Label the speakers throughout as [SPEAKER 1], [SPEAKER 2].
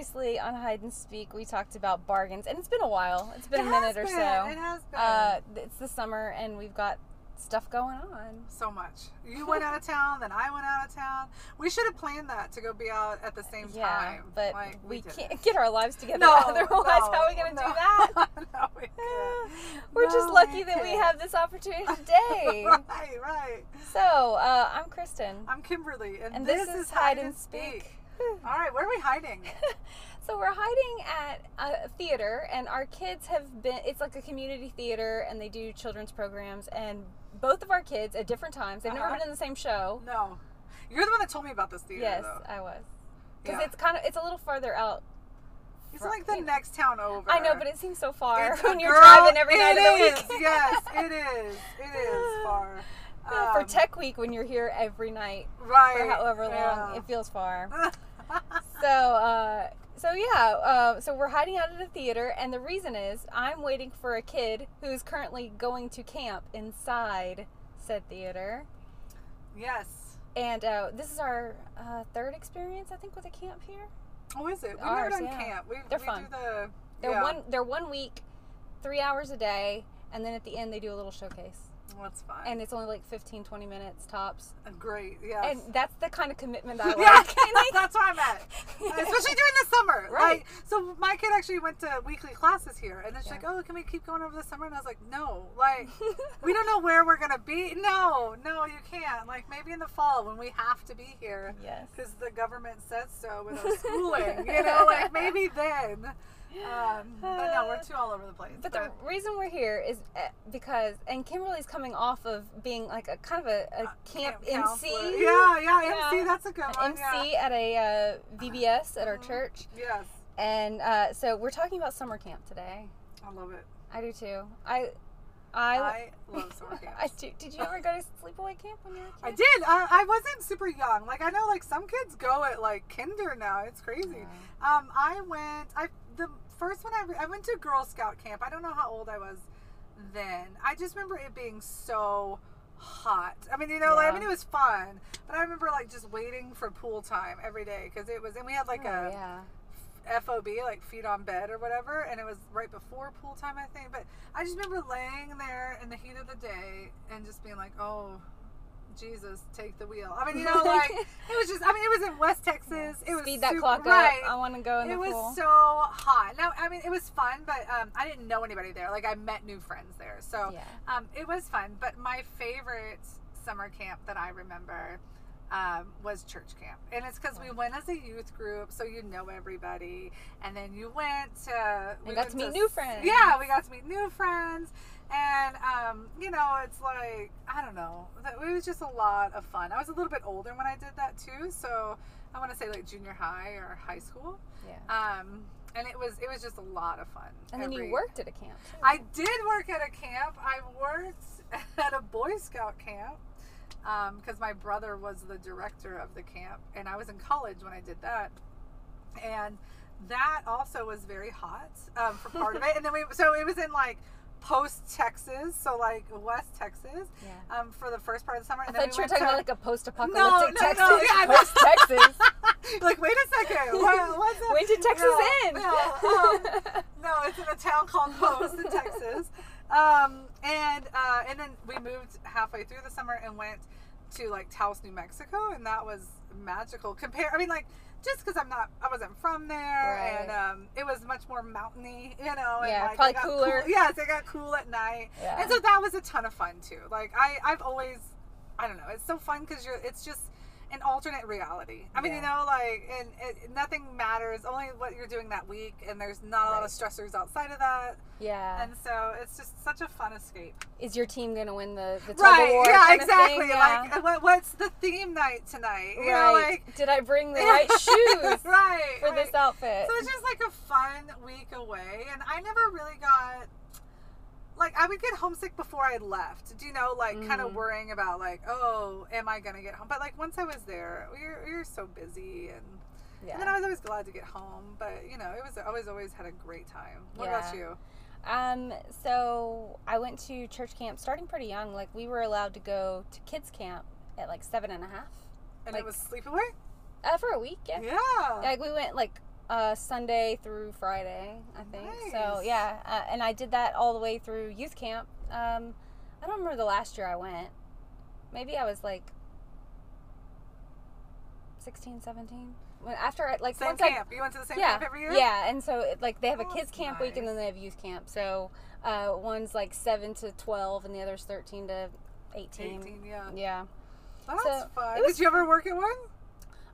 [SPEAKER 1] obviously on Hide and Speak we talked about bargains, and it's been a while. It's been
[SPEAKER 2] It
[SPEAKER 1] a minute
[SPEAKER 2] has
[SPEAKER 1] or so.
[SPEAKER 2] It has been.
[SPEAKER 1] Uh, it's the summer, and we've got stuff going on.
[SPEAKER 2] so much. You went out of town, then I went out of town. We should have planned that to go be out at the same
[SPEAKER 1] Yeah,
[SPEAKER 2] time.
[SPEAKER 1] but
[SPEAKER 2] like,
[SPEAKER 1] we,
[SPEAKER 2] didn't.
[SPEAKER 1] can't get our lives together.
[SPEAKER 2] No,
[SPEAKER 1] otherwise,
[SPEAKER 2] no,
[SPEAKER 1] how are we gonna
[SPEAKER 2] no.
[SPEAKER 1] do that?
[SPEAKER 2] no, we
[SPEAKER 1] We're just lucky
[SPEAKER 2] we
[SPEAKER 1] that we have this opportunity today.
[SPEAKER 2] right, right.
[SPEAKER 1] so, uh, I'm Kristen,
[SPEAKER 2] I'm Kimberly, and,
[SPEAKER 1] and
[SPEAKER 2] this,
[SPEAKER 1] is Hide and Speak.
[SPEAKER 2] All right, where are we hiding?
[SPEAKER 1] So we're hiding at a theater, and our kids have been. It's like a community theater, and they do children's programs. And both of our kids at different times. They've never
[SPEAKER 2] Uh-huh.
[SPEAKER 1] been in the same show.
[SPEAKER 2] No, you're the one that told me about this theater.
[SPEAKER 1] yes,
[SPEAKER 2] though.
[SPEAKER 1] I was. Because
[SPEAKER 2] Yeah.
[SPEAKER 1] it's kind of it's a little farther out.
[SPEAKER 2] It's like the next town over.
[SPEAKER 1] I know, but it seems so far
[SPEAKER 2] It's-
[SPEAKER 1] when you're
[SPEAKER 2] girl,
[SPEAKER 1] driving every night
[SPEAKER 2] it
[SPEAKER 1] of the week.
[SPEAKER 2] yes, it is. It is far.
[SPEAKER 1] Yeah, For
[SPEAKER 2] Um,
[SPEAKER 1] Tech Week, when you're here every night
[SPEAKER 2] right?
[SPEAKER 1] for however long,
[SPEAKER 2] yeah.
[SPEAKER 1] it feels far. So uh, so yeah uh, so we're hiding out at a theater and the reason is i'm waiting for a kid who's currently going to camp inside said theater
[SPEAKER 2] yes.
[SPEAKER 1] and uh, this is our uh, third experience i think with a camp here
[SPEAKER 2] Oh, is it? We've
[SPEAKER 1] Ours,
[SPEAKER 2] never done
[SPEAKER 1] yeah.
[SPEAKER 2] camp. We,
[SPEAKER 1] They're
[SPEAKER 2] we
[SPEAKER 1] fun.
[SPEAKER 2] do the.
[SPEAKER 1] they're
[SPEAKER 2] yeah.
[SPEAKER 1] one they're one week three hours a day and then at the end they do a little showcase
[SPEAKER 2] That's fine.
[SPEAKER 1] and it's only like 15 20 minutes tops uh,
[SPEAKER 2] great. Yes.
[SPEAKER 1] and that's the kind of commitment i
[SPEAKER 2] yeah,
[SPEAKER 1] like
[SPEAKER 2] that's where I'm at. Especially during the summer.
[SPEAKER 1] Right.
[SPEAKER 2] Like, so my kid actually went to weekly classes here, and then she's
[SPEAKER 1] Yeah.
[SPEAKER 2] like, "Oh, can we keep going over the summer?" And I was like, "No, like, we don't know where we're gonna be. No, no, you can't. Like, maybe in the fall when we have to be here,
[SPEAKER 1] yes
[SPEAKER 2] because the government says so with our schooling. you know, like maybe then." Um, but no, we're too all over the place.
[SPEAKER 1] But the reason we're here is uh, because, and Kimberly's coming off of being like a kind of a, a camp, MC.
[SPEAKER 2] Yeah, yeah,
[SPEAKER 1] Yeah.
[SPEAKER 2] MC. That's a good one.
[SPEAKER 1] MC at a uh, VBS at our
[SPEAKER 2] Mhm.
[SPEAKER 1] church,
[SPEAKER 2] Yes,
[SPEAKER 1] and uh, so we're talking about summer camp today.
[SPEAKER 2] I love it.
[SPEAKER 1] I do too. I, I,
[SPEAKER 2] I love summer camp.
[SPEAKER 1] I do. Did you ever go to sleepaway camp when you were a kid?
[SPEAKER 2] I did. I, I wasn't super young. Like I know, like some kids go at like kinder now. It's crazy. Um, I went. I the first one I, re- I went to Girl Scout camp. I don't know how old I was then. I just remember it being so hot. I mean, you know, like I mean, it was fun, but I remember like just waiting for pool time every day because it was, and we had like
[SPEAKER 1] Oh,
[SPEAKER 2] a
[SPEAKER 1] yeah.
[SPEAKER 2] FOB, like feet on bed or whatever, and it was right before pool time, I think. But I just remember laying there in the heat of the day and just being like, oh, Jesus, take the wheel. I mean, you know, like, it was just, I mean, it was in West Texas. It was
[SPEAKER 1] Speed that
[SPEAKER 2] super-
[SPEAKER 1] clock
[SPEAKER 2] right.
[SPEAKER 1] up. I want to go in
[SPEAKER 2] It
[SPEAKER 1] the pool.
[SPEAKER 2] It was so hot. Now, I mean, it was fun, but um, I didn't know anybody there. Like, I met new friends there. So
[SPEAKER 1] yeah.
[SPEAKER 2] um, it was fun. But my favorite summer camp that I remember um, was church camp. And it's because we went as a youth group, so you know everybody. And then you went to.
[SPEAKER 1] We
[SPEAKER 2] we
[SPEAKER 1] got
[SPEAKER 2] went
[SPEAKER 1] to meet new friends.
[SPEAKER 2] Yeah, we got to meet new friends. And, um, you know, it's like, I don't know. It was just a lot of fun. I was a little bit older when I did that too. So I want to say like junior high or high school.
[SPEAKER 1] Yeah.
[SPEAKER 2] Um, and it was it was just a lot of fun.
[SPEAKER 1] And then you worked at a camp. Too.
[SPEAKER 2] I did work at a camp. I worked at a Boy Scout camp because my brother was the director of the camp, and I was in college when I did that. And that also was very hot um, for part of it. And then we so it was in like post Texas, so like West Texas,
[SPEAKER 1] Yeah.
[SPEAKER 2] um, for the first part of the summer.
[SPEAKER 1] I
[SPEAKER 2] And then
[SPEAKER 1] thought
[SPEAKER 2] we
[SPEAKER 1] you were talking
[SPEAKER 2] to-
[SPEAKER 1] about like a post-apocalyptic
[SPEAKER 2] No, no,
[SPEAKER 1] Texas.
[SPEAKER 2] no, yeah.
[SPEAKER 1] Post Texas.
[SPEAKER 2] like, wait a second. What, what's?
[SPEAKER 1] When did Texas
[SPEAKER 2] No,
[SPEAKER 1] end?
[SPEAKER 2] no, um, No, it's in a town called Post in Texas. Um, and uh, and then we moved halfway through the summer and went to like Taos, New Mexico, and that was magical. Compare, I mean, like just because I'm not, I wasn't from there, and um, it was much more mountainy, you know. And
[SPEAKER 1] Yeah,
[SPEAKER 2] like,
[SPEAKER 1] probably cooler.
[SPEAKER 2] Cool, yes, it got cool at night,
[SPEAKER 1] Yeah.
[SPEAKER 2] and so that was a ton of fun too. Like I, I've always, I don't know, it's so fun because you're, it's just an alternate reality. I mean, you know, like, and it, nothing matters, only what you're doing that week, and there's not a lot of stressors outside of that,
[SPEAKER 1] yeah.
[SPEAKER 2] and so it's just such a fun escape.
[SPEAKER 1] Is your team gonna win the the tug
[SPEAKER 2] Right?
[SPEAKER 1] of war?
[SPEAKER 2] yeah, exactly.
[SPEAKER 1] Yeah.
[SPEAKER 2] Like, what, what's the theme night tonight? You
[SPEAKER 1] right.
[SPEAKER 2] know, like,
[SPEAKER 1] Did I bring the right shoes
[SPEAKER 2] right
[SPEAKER 1] for
[SPEAKER 2] right.
[SPEAKER 1] this outfit?
[SPEAKER 2] So it's just like a fun week away, and I never really got like I would get homesick before I left. Do you know, like kind of worrying about like, oh, am I gonna get home? But like once I was there, we were, we were so busy, and,
[SPEAKER 1] yeah.
[SPEAKER 2] and then I was always glad to get home. But you know, it was always always had a great time. What about you?
[SPEAKER 1] Um, so I went to church camp starting pretty young. Like we were allowed to go to kids camp at like seven and a half.
[SPEAKER 2] And
[SPEAKER 1] Like-
[SPEAKER 2] it was sleepaway.
[SPEAKER 1] Uh, for a week, yeah.
[SPEAKER 2] Yeah.
[SPEAKER 1] Like we went like uh, Sunday through Friday, I think. So yeah, uh, and I did that all the way through youth camp. Um, I don't remember the last year I went. Maybe I was like 16, 17. When after I like
[SPEAKER 2] Same
[SPEAKER 1] once
[SPEAKER 2] camp. you went to the same
[SPEAKER 1] yeah,
[SPEAKER 2] camp every year?
[SPEAKER 1] yeah, and so it, like they have a
[SPEAKER 2] Oh,
[SPEAKER 1] kids
[SPEAKER 2] that's
[SPEAKER 1] camp week and then they have youth camp. So uh, one's like seven to twelve and the other's thirteen to eighteen.
[SPEAKER 2] 18, yeah.
[SPEAKER 1] Yeah,
[SPEAKER 2] That's
[SPEAKER 1] So,
[SPEAKER 2] fun.
[SPEAKER 1] was
[SPEAKER 2] Did you ever work at one?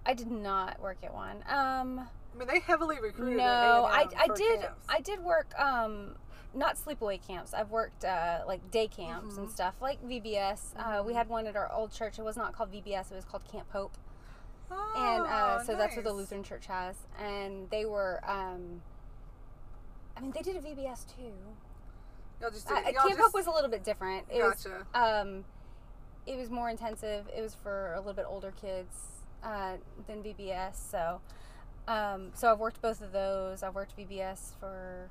[SPEAKER 1] I did not work at one. Um,
[SPEAKER 2] I mean, they heavily recruited.
[SPEAKER 1] no, I, I did
[SPEAKER 2] camps.
[SPEAKER 1] I did work um not sleepaway camps. I've worked uh, like day camps and
[SPEAKER 2] Mhm.
[SPEAKER 1] stuff like VBS. Uh, we had one at our old church. It was not called VBS. It was called Camp Hope.
[SPEAKER 2] Oh,
[SPEAKER 1] and uh, so that's what the. Lutheran Church has. And they were, um, I mean, they did a VBS too.
[SPEAKER 2] Y'all just did,
[SPEAKER 1] uh, Camp
[SPEAKER 2] just,
[SPEAKER 1] Hope was a little bit different. It
[SPEAKER 2] Gotcha.
[SPEAKER 1] was, um, it was more intensive. It was for a little bit older kids uh, than VBS. So, um, so I've worked both of those. I've worked VBS for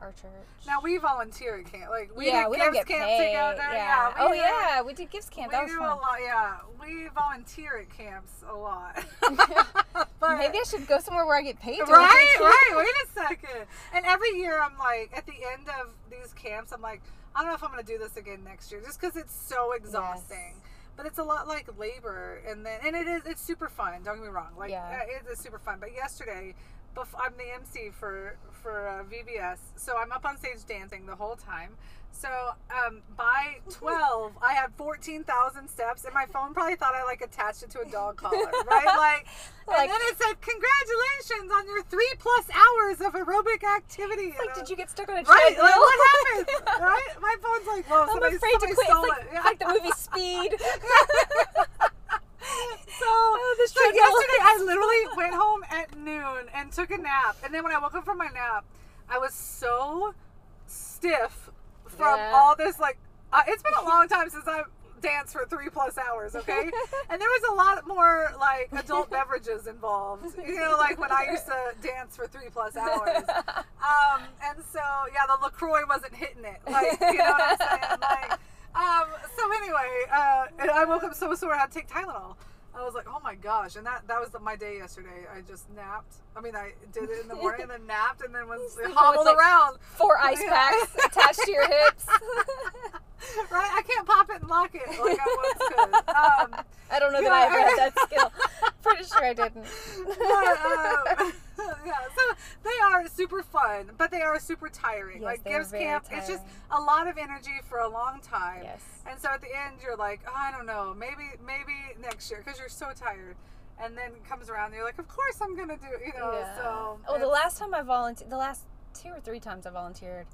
[SPEAKER 1] our church.
[SPEAKER 2] Now we volunteer at camp. Like we
[SPEAKER 1] yeah,
[SPEAKER 2] did
[SPEAKER 1] we
[SPEAKER 2] gifts
[SPEAKER 1] get
[SPEAKER 2] camp
[SPEAKER 1] paid.
[SPEAKER 2] together.
[SPEAKER 1] Yeah.
[SPEAKER 2] we
[SPEAKER 1] oh
[SPEAKER 2] did-
[SPEAKER 1] yeah, we did gifts camp.
[SPEAKER 2] We
[SPEAKER 1] that
[SPEAKER 2] do
[SPEAKER 1] fun.
[SPEAKER 2] a lot. Yeah, we volunteer at camps a lot. but,
[SPEAKER 1] Maybe I should go somewhere where I get paid.
[SPEAKER 2] Right, right. Wait a second. And every year, I'm like, at the end of these camps, I'm like, I don't know if I'm going to do this again next year, just because it's so exhausting. But it's a lot like labor, and then and it is it's super fun. Don't get me wrong, like
[SPEAKER 1] Yeah.
[SPEAKER 2] uh, it is super fun. But yesterday, bef- I'm the MC for for uh, VBS, so I'm up on stage dancing the whole time. So um, by 12, I had 14,000 steps, and my phone probably thought I like attached it to a dog collar, right? Like,
[SPEAKER 1] Like-
[SPEAKER 2] and then it said, "Congratulations on your three plus hours of aerobic activity."
[SPEAKER 1] Like, did you get stuck on a
[SPEAKER 2] Right, like what happened? right, my phone's like, "Whoa,
[SPEAKER 1] I'm
[SPEAKER 2] somebody,
[SPEAKER 1] afraid to quit.
[SPEAKER 2] stole
[SPEAKER 1] It's like,
[SPEAKER 2] it." Yeah.
[SPEAKER 1] like the movie Speed.
[SPEAKER 2] So,
[SPEAKER 1] Oh,
[SPEAKER 2] so yesterday I literally went home at noon and took a nap. And then when I woke up from my nap, I was so stiff from
[SPEAKER 1] Yeah.
[SPEAKER 2] all this. Like, uh, it's been a long time since I've danced for three plus hours, okay? and there was a lot more like adult beverages involved. You know, like when I used to dance for three plus hours. Um, and so yeah, the LaCroix wasn't hitting it. Like, you know what I'm saying? Like, um, so anyway, uh, and I woke up so sore I had to take Tylenol. I was like, oh my gosh, and that that was the, my day yesterday. I just napped. I mean, I did it in the morning and then napped and then was hobbled
[SPEAKER 1] like,
[SPEAKER 2] around.
[SPEAKER 1] Four ice packs attached to your hips.
[SPEAKER 2] right? I can't pop it and lock it like I once could. Um,
[SPEAKER 1] I don't know that I ever had that skill. Pretty sure I didn't.
[SPEAKER 2] but, um, they are super fun, but they are super tiring.
[SPEAKER 1] Yes,
[SPEAKER 2] like Gibbs Camp, it's just a lot of energy for a long time.
[SPEAKER 1] yes.
[SPEAKER 2] And so at the end, you're like, oh, I don't know, maybe maybe next year because you're so tired. And then it comes around, and you're like, of course I'm gonna do, it, you know.
[SPEAKER 1] Yeah.
[SPEAKER 2] So
[SPEAKER 1] oh, the last time I volunteered, the last two or three times I volunteered,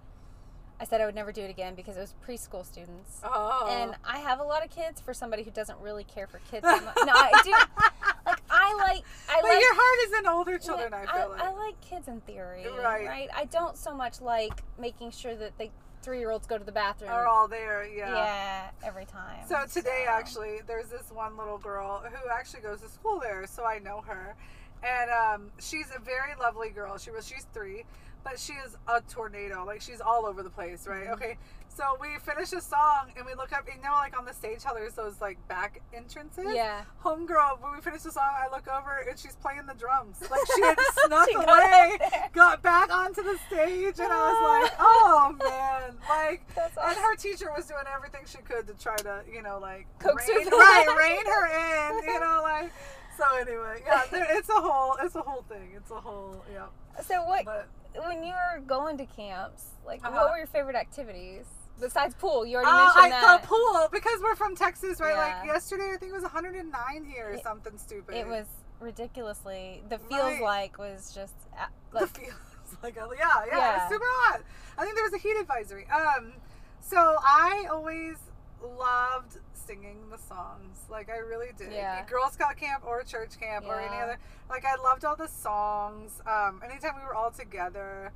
[SPEAKER 1] I said I would never do it again because it was preschool students.
[SPEAKER 2] Oh.
[SPEAKER 1] And I have a lot of kids for somebody who doesn't really care for kids. that much. No, I do. Like I like, I
[SPEAKER 2] but
[SPEAKER 1] like.
[SPEAKER 2] your heart is in older children. I
[SPEAKER 1] I,
[SPEAKER 2] feel like.
[SPEAKER 1] I like kids in theory,
[SPEAKER 2] Right.
[SPEAKER 1] right? I don't so much like making sure that the three-year-olds go to the bathroom.
[SPEAKER 2] are all there,
[SPEAKER 1] yeah. Yeah. Every time.
[SPEAKER 2] So today,
[SPEAKER 1] So-
[SPEAKER 2] actually, there's this one little girl who actually goes to school there, so I know her, and um, she's a very lovely girl. She was she's three, but she is a tornado. Like she's all over the place, right?
[SPEAKER 1] Mhm.
[SPEAKER 2] Okay. So we finish a song and we look up. You know, like on the stage, how there's those like back entrances.
[SPEAKER 1] Yeah.
[SPEAKER 2] Homegirl, when we finish the song, I look over and she's playing the drums. Like she had snuck
[SPEAKER 1] She
[SPEAKER 2] away,
[SPEAKER 1] there.
[SPEAKER 2] got back onto the stage, and I was like, oh man, like
[SPEAKER 1] That's
[SPEAKER 2] and her teacher was doing everything she could to try to, you know, like
[SPEAKER 1] Coax her
[SPEAKER 2] rein, right, rein her in, you know, like. So anyway, yeah, it's a whole, it's a whole thing. It's a whole, yeah.
[SPEAKER 1] So what?
[SPEAKER 2] But
[SPEAKER 1] when you were going to camps, like
[SPEAKER 2] Uh-huh.
[SPEAKER 1] what were your favorite activities besides pool? You already
[SPEAKER 2] uh,
[SPEAKER 1] mentioned
[SPEAKER 2] I,
[SPEAKER 1] that.
[SPEAKER 2] the pool because we're from Texas, right? Like yesterday, I think it was 109 here or
[SPEAKER 1] It-
[SPEAKER 2] something stupid.
[SPEAKER 1] It was ridiculously. The feels
[SPEAKER 2] Right.
[SPEAKER 1] like was just uh,
[SPEAKER 2] the
[SPEAKER 1] like
[SPEAKER 2] feels like a, yeah, yeah, it was super hot. I think there was a heat advisory. Um, so I always loved singing the songs. Like I really did.
[SPEAKER 1] Yeah.
[SPEAKER 2] Girl Scout camp or church camp or any other. Like I loved all the songs. Um, anytime we were all together.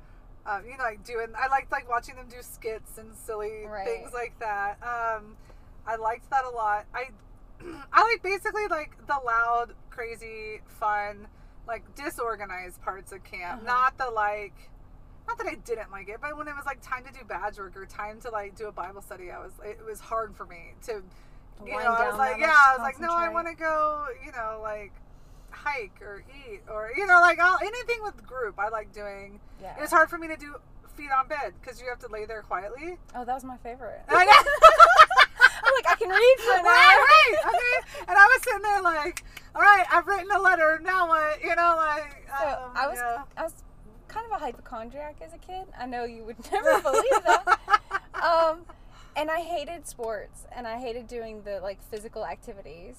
[SPEAKER 2] Um, you know, like doing. I liked like watching them do skits and silly
[SPEAKER 1] Right.
[SPEAKER 2] things like that. Um, I liked that a lot. I, I like basically like the loud, crazy, fun, like disorganized parts of camp.
[SPEAKER 1] Uh-huh.
[SPEAKER 2] Not the like, not that I didn't like it, but when it was like time to do badge work or time to like do a Bible study, I was it was hard for me to, you
[SPEAKER 1] wind
[SPEAKER 2] know, I was like, yeah, I was like, no, I want to go, you know, like hike or eat or you know like I'll, anything with group I like doing.
[SPEAKER 1] Yeah.
[SPEAKER 2] It's hard for me to do feet on bed because you have to lay there quietly.
[SPEAKER 1] Oh, that was my favorite.
[SPEAKER 2] I.
[SPEAKER 1] I'm like, I can read for an
[SPEAKER 2] right, right, okay. And I was sitting there like, all right, I've written a letter. Now what? You know, like.
[SPEAKER 1] So
[SPEAKER 2] um,
[SPEAKER 1] I was
[SPEAKER 2] yeah.
[SPEAKER 1] I was kind of a hypochondriac as a kid. I know you would never believe that. Um, and I hated sports and I hated doing the like physical activities.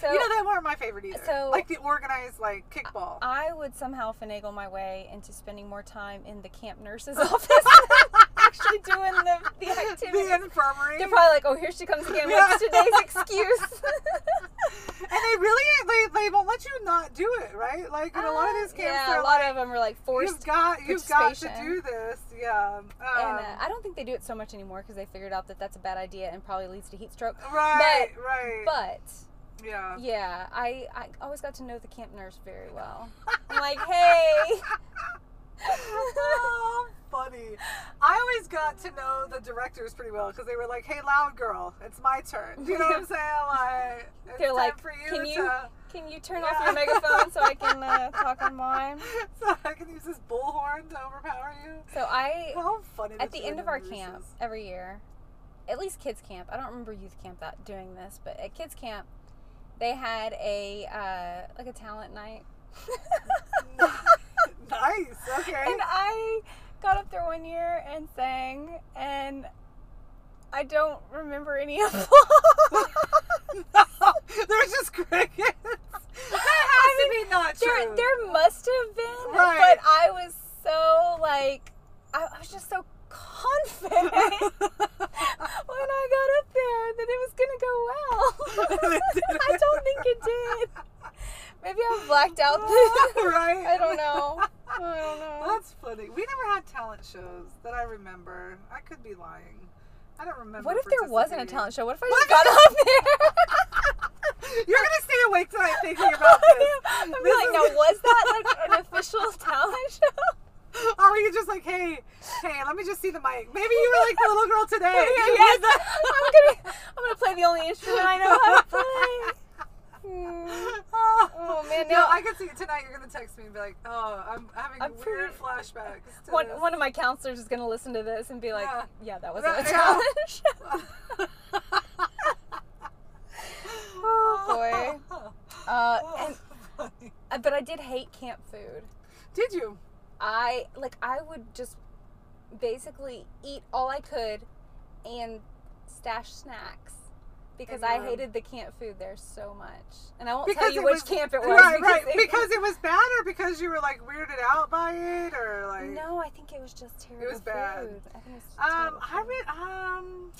[SPEAKER 1] So
[SPEAKER 2] you know that weren't my favorite either.
[SPEAKER 1] So-
[SPEAKER 2] like the organized like kickball.
[SPEAKER 1] I would somehow finagle my way into spending more time in the camp nurse's office than actually doing the, the activities.
[SPEAKER 2] the infirmary.
[SPEAKER 1] They're probably like, oh, here she comes again. What's today's excuse?
[SPEAKER 2] and they really they, they won't let you not do it, right? Like in a lot of these camps,
[SPEAKER 1] yeah, a lot
[SPEAKER 2] like,
[SPEAKER 1] of them are like forced.
[SPEAKER 2] you've got you've got to do this. Yeah. Um,
[SPEAKER 1] and uh, I don't think they do it so much anymore because they figured out that that's a bad idea and probably leads to heat stroke.
[SPEAKER 2] right, right.
[SPEAKER 1] But
[SPEAKER 2] yeah.
[SPEAKER 1] yeah, I, I always got to know the camp nurse very well. I'm like, hey,
[SPEAKER 2] oh, funny. I always got to know the directors pretty well because they were like, "Hey, loud girl, it's my turn." You know what I'm saying? Like, it's
[SPEAKER 1] They're
[SPEAKER 2] time
[SPEAKER 1] like,
[SPEAKER 2] for you
[SPEAKER 1] "Can you
[SPEAKER 2] to,
[SPEAKER 1] can you turn off your megaphone so I can uh, talk on mine?
[SPEAKER 2] so I can use this bullhorn to overpower you."
[SPEAKER 1] So I,
[SPEAKER 2] How funny!
[SPEAKER 1] at the end of our camp every year, at least kids camp. I don't remember youth camp that doing this, but at kids camp, they had a uh, like a talent night.
[SPEAKER 2] nice. Okay.
[SPEAKER 1] And I got up there one year and sang, and I don't remember any of them.
[SPEAKER 2] There's just crickets. That has to be not true.
[SPEAKER 1] there, there must have been,
[SPEAKER 2] Right.
[SPEAKER 1] but I was so like, I, I was just so confident when I got up there that it was gonna go well.
[SPEAKER 2] And it didn't.
[SPEAKER 1] I don't think it did. Maybe I blacked out. The,
[SPEAKER 2] right.
[SPEAKER 1] I don't know. I don't know.
[SPEAKER 2] That's funny. We never had talent shows that I remember. I could be lying. I don't remember.
[SPEAKER 1] What if there wasn't a talent show? What if I just got up there?
[SPEAKER 2] You're gonna stay awake tonight thinking about this.
[SPEAKER 1] I'm
[SPEAKER 2] This
[SPEAKER 1] like,
[SPEAKER 2] is-
[SPEAKER 1] now was that like an official talent show?
[SPEAKER 2] Or were you just like, hey, hey, let me just see the mic? Maybe you were like the little girl today.
[SPEAKER 1] Yeah, yes.
[SPEAKER 2] the-
[SPEAKER 1] I'm gonna, I'm gonna play the only instrument I know how to play. Hmm.
[SPEAKER 2] Oh,
[SPEAKER 1] man,
[SPEAKER 2] No, I can see it tonight. You're gonna text me and be like, "Oh, I'm having
[SPEAKER 1] I'm
[SPEAKER 2] weird
[SPEAKER 1] pretty-
[SPEAKER 2] flashbacks."
[SPEAKER 1] One,
[SPEAKER 2] this.
[SPEAKER 1] one of my counselors is gonna listen to this and be like,
[SPEAKER 2] Yeah.
[SPEAKER 1] "Yeah, that was
[SPEAKER 2] Yeah,
[SPEAKER 1] a
[SPEAKER 2] yeah.
[SPEAKER 1] talent. Oh, boy. Uh, and uh, but I did hate camp food.
[SPEAKER 2] Did you?
[SPEAKER 1] I like I would just basically eat all I could and stash snacks because I hated the camp food there so much. And I won't
[SPEAKER 2] Because
[SPEAKER 1] tell you which
[SPEAKER 2] was-
[SPEAKER 1] camp it was.
[SPEAKER 2] Right,
[SPEAKER 1] because
[SPEAKER 2] right.
[SPEAKER 1] it-
[SPEAKER 2] Because it was bad, or because you were like weirded out by it, or like.
[SPEAKER 1] no, I think it was just terrible It
[SPEAKER 2] was bad.
[SPEAKER 1] food. I think it was just
[SPEAKER 2] Um, I read. Um.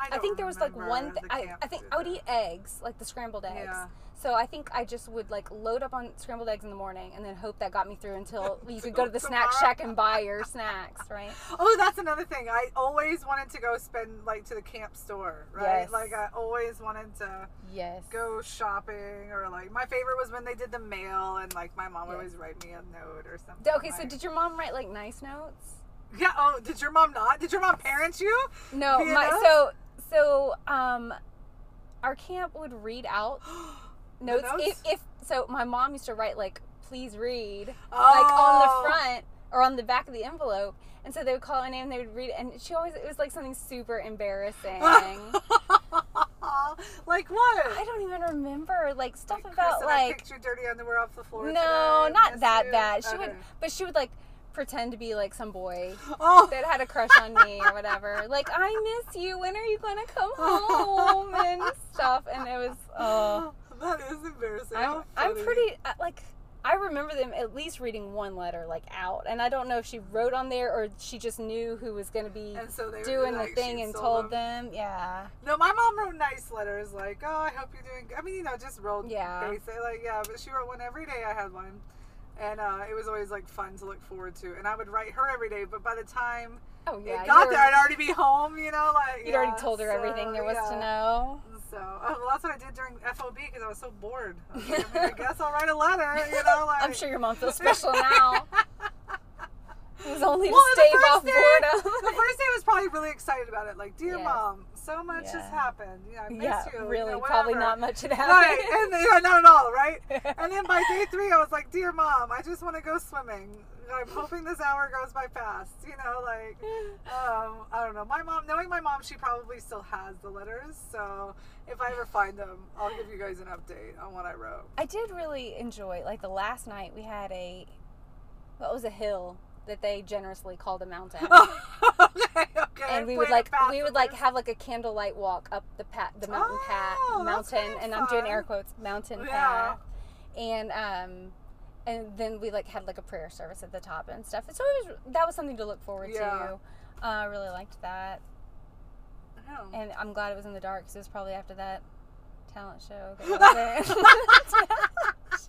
[SPEAKER 2] I,
[SPEAKER 1] I think there was like one. Th- I, I think I would eat eggs, like the scrambled eggs.
[SPEAKER 2] Yeah.
[SPEAKER 1] So I think I just would like load up on scrambled eggs in the morning and then hope that got me through until you could go to the snack shack and buy your snacks, right?
[SPEAKER 2] Oh, that's another thing. I always wanted to go spend like to the camp store, right?
[SPEAKER 1] Yes.
[SPEAKER 2] Like I always wanted to
[SPEAKER 1] Yes.
[SPEAKER 2] go shopping, or like my favorite was when they did the mail, and like my mom would
[SPEAKER 1] Yes.
[SPEAKER 2] always write me a note or something.
[SPEAKER 1] Okay, so did your mom write like nice notes?
[SPEAKER 2] Yeah. Oh, did your mom not? Did your mom parent you?
[SPEAKER 1] No, my so so um, our camp would read out notes,
[SPEAKER 2] notes?
[SPEAKER 1] if if so. My mom used to write like please read
[SPEAKER 2] oh.
[SPEAKER 1] like on the front or on the back of the envelope. And so they would call her name and they would read it. And she always, it was like something super embarrassing.
[SPEAKER 2] like what?
[SPEAKER 1] I don't even remember like stuff
[SPEAKER 2] Like,
[SPEAKER 1] about
[SPEAKER 2] I
[SPEAKER 1] like
[SPEAKER 2] picked your dirty underwear off the floor.
[SPEAKER 1] no, not that
[SPEAKER 2] you.
[SPEAKER 1] bad. She would,
[SPEAKER 2] Okay.
[SPEAKER 1] but she would like pretend to be like some boy
[SPEAKER 2] Oh.
[SPEAKER 1] that had a crush on me or whatever. Like I miss you. When are you gonna come home and stuff? And it was oh,
[SPEAKER 2] that is embarrassing.
[SPEAKER 1] I'm I'm pretty uh, like. I remember them at least reading one letter like out, and I don't know if she wrote on there or she just knew who was going to be
[SPEAKER 2] And so
[SPEAKER 1] doing
[SPEAKER 2] like,
[SPEAKER 1] the thing and told
[SPEAKER 2] them.
[SPEAKER 1] them. Yeah.
[SPEAKER 2] No, my mom wrote nice letters like, "Oh, I hope you're doing." Good. I mean, you know, just wrote
[SPEAKER 1] Yeah.
[SPEAKER 2] basic, like yeah. But she wrote one every day. I had one, and uh, it was always like fun to look forward to. And I would write her every day. But by the time
[SPEAKER 1] Oh yeah.
[SPEAKER 2] it got
[SPEAKER 1] were-
[SPEAKER 2] there, I'd already be home. You know, like
[SPEAKER 1] You'd
[SPEAKER 2] yeah,
[SPEAKER 1] already told her
[SPEAKER 2] so,
[SPEAKER 1] everything there was to know.
[SPEAKER 2] So oh, well, that's what I did during FOB because I was so bored. I, was like, I, mean, I guess I'll write a letter. You know, like
[SPEAKER 1] I'm sure your mom feels special now. It was only
[SPEAKER 2] Well,
[SPEAKER 1] to
[SPEAKER 2] the
[SPEAKER 1] stave
[SPEAKER 2] first
[SPEAKER 1] off
[SPEAKER 2] day-
[SPEAKER 1] boredom.
[SPEAKER 2] the first day I was probably probably really excited about it. Like, dear
[SPEAKER 1] Yes.
[SPEAKER 2] mom, so much has happened. Yeah, I miss
[SPEAKER 1] yeah,
[SPEAKER 2] you. you
[SPEAKER 1] really,
[SPEAKER 2] know,
[SPEAKER 1] probably not much had happened.
[SPEAKER 2] Right, and yeah, not at all, right? And then by day three, I was like, "Dear mom, I just want to go swimming. I'm hoping this hour goes by fast." You know, like, um, I don't know. My mom, knowing my mom, she probably still has the letters. So if I ever find them, I'll give you guys an update on what I wrote.
[SPEAKER 1] I did really enjoy like the last night we had a what was a hill that they generously called a mountain.
[SPEAKER 2] okay.
[SPEAKER 1] And we would like we would like have like a candlelight walk up the pat the mountain path
[SPEAKER 2] Oh, that's
[SPEAKER 1] mountain and I'm doing air quotes mountain
[SPEAKER 2] Yeah.
[SPEAKER 1] path and um and then we like had like a prayer service at the top and stuff. So it was that was something to look forward
[SPEAKER 2] Yeah.
[SPEAKER 1] to. Uh, I really liked that,
[SPEAKER 2] Oh.
[SPEAKER 1] and I'm glad it was in the dark because it was probably after that talent show. That was it.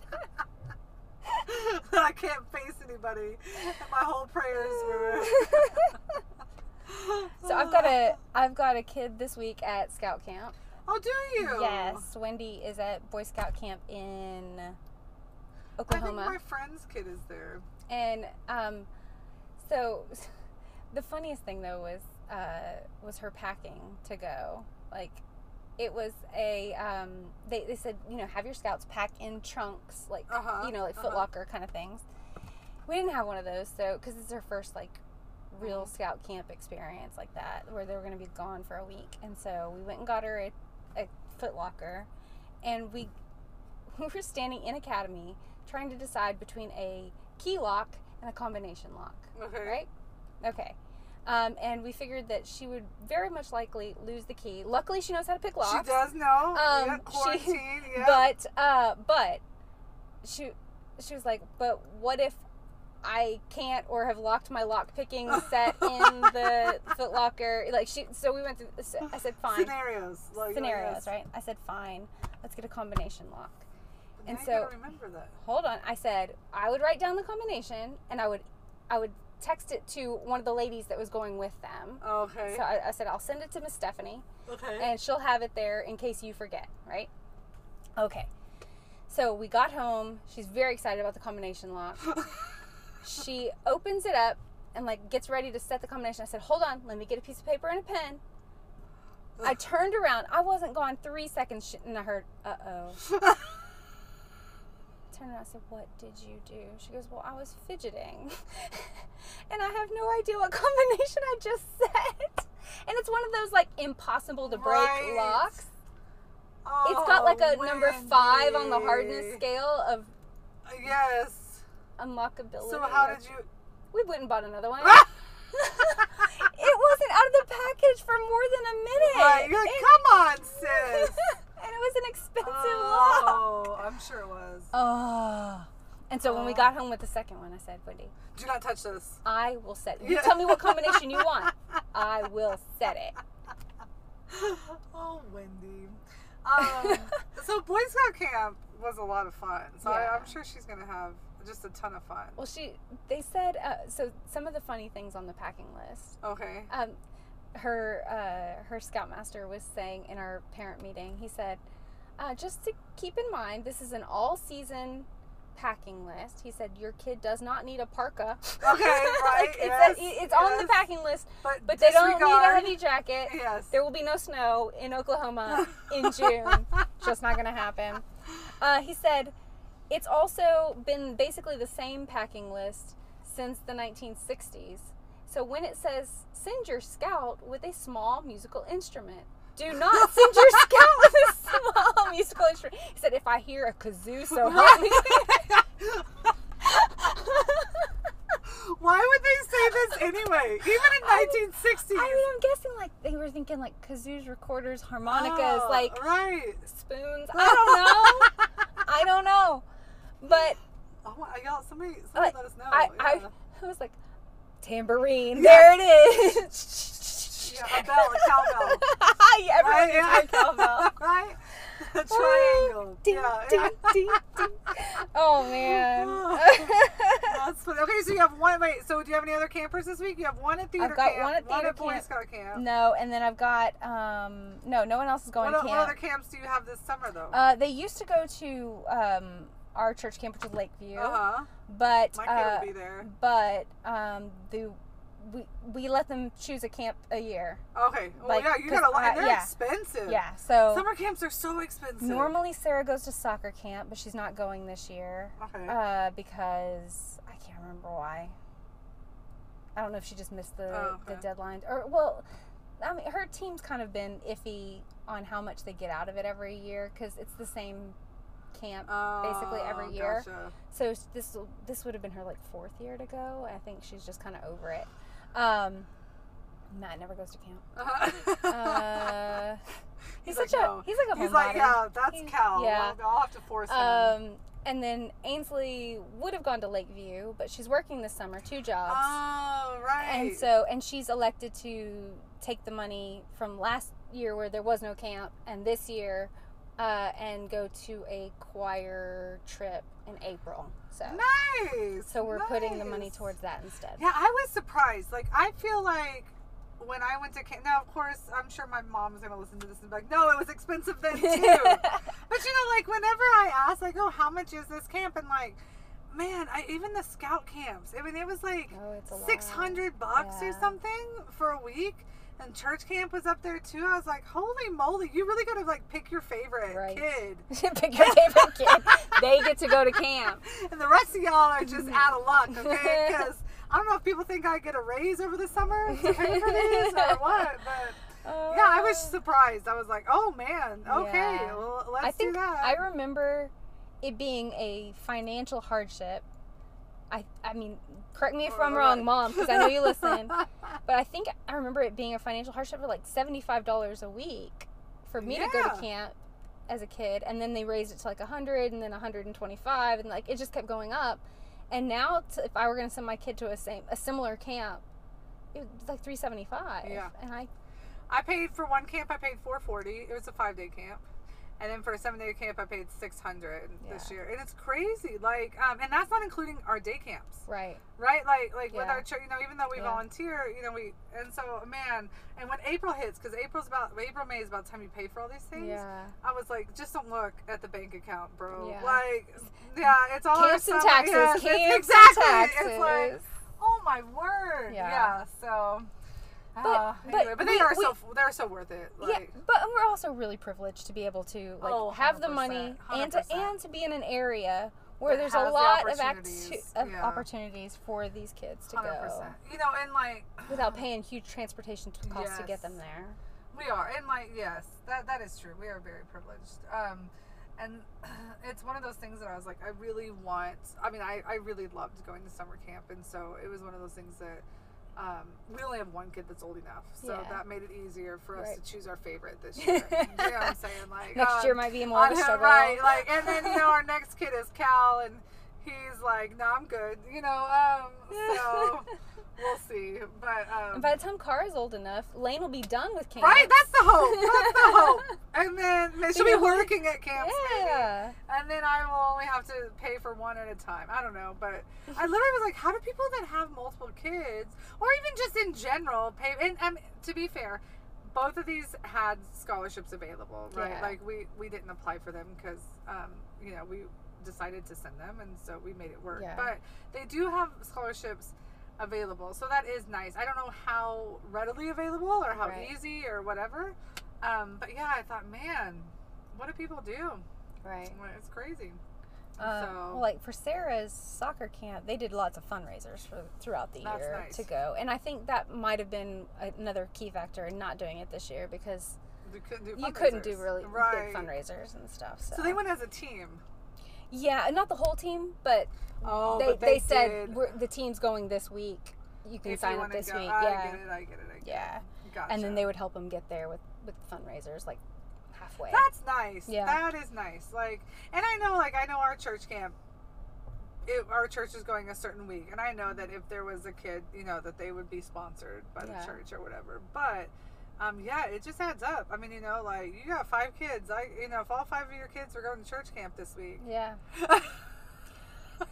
[SPEAKER 2] I can't face anybody. And my whole prayers were.
[SPEAKER 1] so I've got a I've got a kid this week at Scout Camp.
[SPEAKER 2] Oh, do you?
[SPEAKER 1] Yes, Wendy is at Boy Scout Camp in Oklahoma.
[SPEAKER 2] I think my friend's kid is there.
[SPEAKER 1] and um, so the funniest thing though was uh, was her packing to go. Like it was a um, they they said you know have your scouts pack in trunks like
[SPEAKER 2] Uh-huh,
[SPEAKER 1] you know like
[SPEAKER 2] uh-huh.
[SPEAKER 1] Foot Locker kind of things. We didn't have one of those so because it's her first like real scout camp experience like that where they were going to be gone for a week and so we went and got her a, a Foot Locker and we we were standing in academy trying to decide between a key lock and a combination lock
[SPEAKER 2] Okay.
[SPEAKER 1] right okay um, and we figured that she would very much likely lose the key luckily she knows how to pick locks
[SPEAKER 2] She does know.
[SPEAKER 1] Um,
[SPEAKER 2] yeah,
[SPEAKER 1] she-
[SPEAKER 2] quarantine. yeah.
[SPEAKER 1] but uh, but she she was like, but what if I can't or have locked my lock picking set in the Foot Locker? Like she, so we went through. this- I said fine
[SPEAKER 2] scenarios. Like,
[SPEAKER 1] scenarios, right? I said fine. Let's get a combination lock. And so-. Hold on. I said I would write down the combination and I would I would text it to one of the ladies that was going with them.
[SPEAKER 2] Okay.
[SPEAKER 1] So I, I said I'll send it to Miss Stephanie
[SPEAKER 2] okay.
[SPEAKER 1] and she'll have it there in case you forget, right? Okay. So we got home. She's very excited about the combination lock. she opens it up and like gets ready to set the combination. I said, "Hold on, let me get a piece of paper and a pen." I turned around. I wasn't gone three seconds, and I heard, "Uh oh." Turned around. I said, "What did you do?" She goes, "Well, I was fidgeting, and I have no idea what combination I just set." And it's one of those like impossible to break
[SPEAKER 2] Right.
[SPEAKER 1] locks. It's got like a
[SPEAKER 2] Oh,
[SPEAKER 1] number five on the hardness scale of
[SPEAKER 2] Yes.
[SPEAKER 1] Unlockability.
[SPEAKER 2] So how did you?
[SPEAKER 1] We went and bought another one. it wasn't out of the package for more than a minute.
[SPEAKER 2] Right. You're like,
[SPEAKER 1] And-
[SPEAKER 2] come on, sis.
[SPEAKER 1] and it was an expensive lock.
[SPEAKER 2] oh, I'm sure it was.
[SPEAKER 1] Oh. And so when we
[SPEAKER 2] Oh.
[SPEAKER 1] got home with the second one, I said, Wendy,
[SPEAKER 2] Do not touch this.
[SPEAKER 1] I will set it. You
[SPEAKER 2] Yeah.
[SPEAKER 1] tell me what combination you want. I will set it.
[SPEAKER 2] oh, Wendy. Um, so Boy Scout camp was a lot of fun. So
[SPEAKER 1] Yeah.
[SPEAKER 2] I, I'm sure she's gonna have just a ton of fun.
[SPEAKER 1] Well, she, they said, uh, so some of the funny things on the packing list.
[SPEAKER 2] Okay.
[SPEAKER 1] Um, her uh, her scoutmaster was saying in our parent meeting, he said, uh, just to keep in mind, this is an all season packing list. He said your kid does not need a parka.
[SPEAKER 2] Okay, right,
[SPEAKER 1] Like, it's
[SPEAKER 2] yes,
[SPEAKER 1] it's on the packing list,
[SPEAKER 2] But
[SPEAKER 1] but they don't need a heavy jacket.
[SPEAKER 2] Yes.
[SPEAKER 1] There will be no snow in Oklahoma in June. Just not going to happen. Uh, he said it's also been basically the same packing list since the 1960s. So when it says send your scout with a small musical instrument, do not send your scout with a small musical instrument. He said if I hear a kazoo so me.
[SPEAKER 2] Why would they say this anyway? Even in 1960s.
[SPEAKER 1] I mean, I'm guessing like they were thinking like kazoos, recorders, harmonicas,
[SPEAKER 2] Oh,
[SPEAKER 1] like
[SPEAKER 2] right.
[SPEAKER 1] spoons. I don't know. I don't know. But
[SPEAKER 2] Oh, my- y'all, somebody, somebody
[SPEAKER 1] like,
[SPEAKER 2] let us know.
[SPEAKER 1] I, I,
[SPEAKER 2] yeah.
[SPEAKER 1] I was like, tambourine.
[SPEAKER 2] Yeah.
[SPEAKER 1] There it is.
[SPEAKER 2] yeah, a bell, a cowbell.
[SPEAKER 1] yeah, everyone
[SPEAKER 2] Right? Yeah.
[SPEAKER 1] cowbell.
[SPEAKER 2] right? A triangle.
[SPEAKER 1] Ding,
[SPEAKER 2] yeah,
[SPEAKER 1] ding,
[SPEAKER 2] yeah.
[SPEAKER 1] ding, ding. Oh man.
[SPEAKER 2] That's funny. Okay, so you have one. Wait, so do you have any other campers this week? You have one at theater I've
[SPEAKER 1] got
[SPEAKER 2] camp,
[SPEAKER 1] one at theater
[SPEAKER 2] Boy
[SPEAKER 1] camp.
[SPEAKER 2] Scout camp.
[SPEAKER 1] no, and then I've got um no, no one else is going
[SPEAKER 2] What,
[SPEAKER 1] to
[SPEAKER 2] what other camps do you have this summer though?
[SPEAKER 1] Uh, they used to go to um our church camp, which is Lakeview,
[SPEAKER 2] Uh huh.
[SPEAKER 1] but
[SPEAKER 2] My kid
[SPEAKER 1] uh,
[SPEAKER 2] will be there.
[SPEAKER 1] but um the we we let them choose a camp a year.
[SPEAKER 2] Okay. Well,
[SPEAKER 1] Like,
[SPEAKER 2] yeah, you li-
[SPEAKER 1] I-
[SPEAKER 2] and they're
[SPEAKER 1] yeah.
[SPEAKER 2] expensive.
[SPEAKER 1] Yeah. So
[SPEAKER 2] Summer camps are so expensive.
[SPEAKER 1] normally Sarah goes to soccer camp, but she's not going this year
[SPEAKER 2] Okay.
[SPEAKER 1] uh, because I can't remember why. I don't know if she just missed the
[SPEAKER 2] Oh,
[SPEAKER 1] the deadline or well, I mean her team's kind of been iffy on how much they get out of it every year because it's the same camp basically every
[SPEAKER 2] Oh,
[SPEAKER 1] year.
[SPEAKER 2] Gotcha.
[SPEAKER 1] So this this would have been her like fourth year to go. I think she's just kind of over it. Um, Matt never goes to camp. Uh, he's,
[SPEAKER 2] like,
[SPEAKER 1] such a
[SPEAKER 2] "No."
[SPEAKER 1] he's like a
[SPEAKER 2] He's like, yeah, that's
[SPEAKER 1] He's-
[SPEAKER 2] Cal.
[SPEAKER 1] yeah.
[SPEAKER 2] I'll, I'll have to force him.
[SPEAKER 1] Um, and then Ainsley would have gone to Lakeview, but she's working this summer, two jobs.
[SPEAKER 2] oh, right.
[SPEAKER 1] And so, and she's elected to take the money from last year where there was no camp, and this year, uh, and go to a choir trip in April. So,
[SPEAKER 2] nice.
[SPEAKER 1] so we're putting the money towards that instead.
[SPEAKER 2] Yeah, I was surprised. Like, I feel like when I went to camp, now, of course, I'm sure my mom is going to listen to this and be like, no, it was expensive then too. but, you know, like, whenever I ask, like, oh, how much is this camp? And, like, man, I, even the scout camps, I mean, it was like
[SPEAKER 1] oh, lot.
[SPEAKER 2] 600 bucks or something for a week. And church camp was up there too. I was like, holy moly, you really got to, like, pick your favorite
[SPEAKER 1] Right.
[SPEAKER 2] kid.
[SPEAKER 1] Pick your favorite kid. They get to go to camp.
[SPEAKER 2] And the rest of y'all are just out of luck, okay? Because I don't know if people think I get a raise over the summer to pay for these or what, but yeah, I was oh. surprised. I was like, oh man, okay,
[SPEAKER 1] Yeah.
[SPEAKER 2] well, let's
[SPEAKER 1] I think
[SPEAKER 2] do that.
[SPEAKER 1] I remember it being a financial hardship. I I mean, correct me if I'm wrong, mom, because I know you listen. But I think I remember it being a financial hardship for like seventy five dollars a week for me to go to camp as a kid, and then they raised it to like a hundred, and then hundred and twenty five, and like it just kept going up. And now, to, if I were going to send my kid to a same a similar camp, it was like three seventy five.
[SPEAKER 2] Yeah.
[SPEAKER 1] And I
[SPEAKER 2] I paid for one camp. I paid four forty. It was a five day camp, and then for a seven day camp, I paid six hundred this year, and it's crazy. Like, um, and that's not including our day camps.
[SPEAKER 1] right.
[SPEAKER 2] right? Like like with our church, you know, even though we
[SPEAKER 1] Yeah.
[SPEAKER 2] volunteer, you know, we and so man, and when April hits, because April's about April May is about the time you pay for all these things.
[SPEAKER 1] Yeah.
[SPEAKER 2] I was like, just don't look at the bank account, bro.
[SPEAKER 1] Yeah.
[SPEAKER 2] Like, yeah, it's all
[SPEAKER 1] Camps and taxes.
[SPEAKER 2] yes,
[SPEAKER 1] camps
[SPEAKER 2] exactly.
[SPEAKER 1] and taxes.
[SPEAKER 2] It's like, oh my word.
[SPEAKER 1] Yeah.
[SPEAKER 2] Yeah. so.
[SPEAKER 1] But-
[SPEAKER 2] uh,
[SPEAKER 1] but
[SPEAKER 2] anyway, but they
[SPEAKER 1] we-
[SPEAKER 2] are
[SPEAKER 1] we-
[SPEAKER 2] so they're so worth it.
[SPEAKER 1] yeah, but we're also really privileged to be able to like
[SPEAKER 2] Oh,
[SPEAKER 1] have the
[SPEAKER 2] 100%,
[SPEAKER 1] money and to and to be in an area where there's a
[SPEAKER 2] the
[SPEAKER 1] lot of, acti-
[SPEAKER 2] opportunities,
[SPEAKER 1] of
[SPEAKER 2] yeah.
[SPEAKER 1] opportunities for these kids to
[SPEAKER 2] hundred
[SPEAKER 1] go
[SPEAKER 2] percent. You know, and like
[SPEAKER 1] without paying huge transportation costs to get them there.
[SPEAKER 2] We are, and like yes, that that is true. We are very privileged, um, and it's one of those things that I was like, I really want. I mean, I I really loved going to summer camp, and so it was one of those things that. Um, we only have one kid that's old enough, so
[SPEAKER 1] Yeah.
[SPEAKER 2] that made it easier for us
[SPEAKER 1] Right.
[SPEAKER 2] to choose our favorite this year. you know what I'm saying? Like
[SPEAKER 1] Next
[SPEAKER 2] um,
[SPEAKER 1] year might be more of a struggle.
[SPEAKER 2] right? Like, and then you know our next kid is Cal, and he's like, "No, I'm good." You know, um, so we'll see. But um,
[SPEAKER 1] And by the time Kara's old enough, Lane will be done with camp.
[SPEAKER 2] Right, that's the hope. That's the hope. And then man, she'll be working at camps, maybe.
[SPEAKER 1] yeah.
[SPEAKER 2] And then I will only have to pay for one at a time. I don't know, but I literally was like, how do people that have multiple kids, or even just in general, pay? And, and to be fair, both of these had scholarships available, right?
[SPEAKER 1] Yeah.
[SPEAKER 2] Like we we didn't apply for them because um, you know we decided to send them, and so we made it work.
[SPEAKER 1] Yeah.
[SPEAKER 2] But they do have scholarships available, so that is nice. I don't know how readily available or how
[SPEAKER 1] Right.
[SPEAKER 2] easy or whatever. Um, but yeah, I thought, man, what do people do?
[SPEAKER 1] Right.
[SPEAKER 2] It's crazy.
[SPEAKER 1] Uh,
[SPEAKER 2] so
[SPEAKER 1] well, like for Sarah's soccer camp, they did lots of fundraisers for throughout the
[SPEAKER 2] That's
[SPEAKER 1] year
[SPEAKER 2] nice.
[SPEAKER 1] to go, and I think that might have been another key factor in not doing it this year because
[SPEAKER 2] you couldn't do,
[SPEAKER 1] you couldn't do really
[SPEAKER 2] right.
[SPEAKER 1] big fundraisers and stuff. So,
[SPEAKER 2] So they went as a team.
[SPEAKER 1] Yeah, not the whole team, but
[SPEAKER 2] Oh,
[SPEAKER 1] they,
[SPEAKER 2] but
[SPEAKER 1] they,
[SPEAKER 2] they,
[SPEAKER 1] said. We're, the team's going this week. You can
[SPEAKER 2] if
[SPEAKER 1] sign
[SPEAKER 2] you
[SPEAKER 1] up this
[SPEAKER 2] go.
[SPEAKER 1] week.
[SPEAKER 2] I
[SPEAKER 1] yeah,
[SPEAKER 2] get it. I get it. I get
[SPEAKER 1] yeah,
[SPEAKER 2] it. Gotcha.
[SPEAKER 1] and then they would help them get there with with fundraisers like halfway.
[SPEAKER 2] That's nice.
[SPEAKER 1] Yeah.
[SPEAKER 2] That is nice. Like, and I know, like, I know our church camp. It, our church is going a certain week, and I know that if there was a kid, you know, that they would be sponsored by the
[SPEAKER 1] Yeah.
[SPEAKER 2] church or whatever. But, um, yeah, it just adds up. I mean, you know, like you got five kids. I, you know, if all five of your kids were going to church camp this week,
[SPEAKER 1] yeah.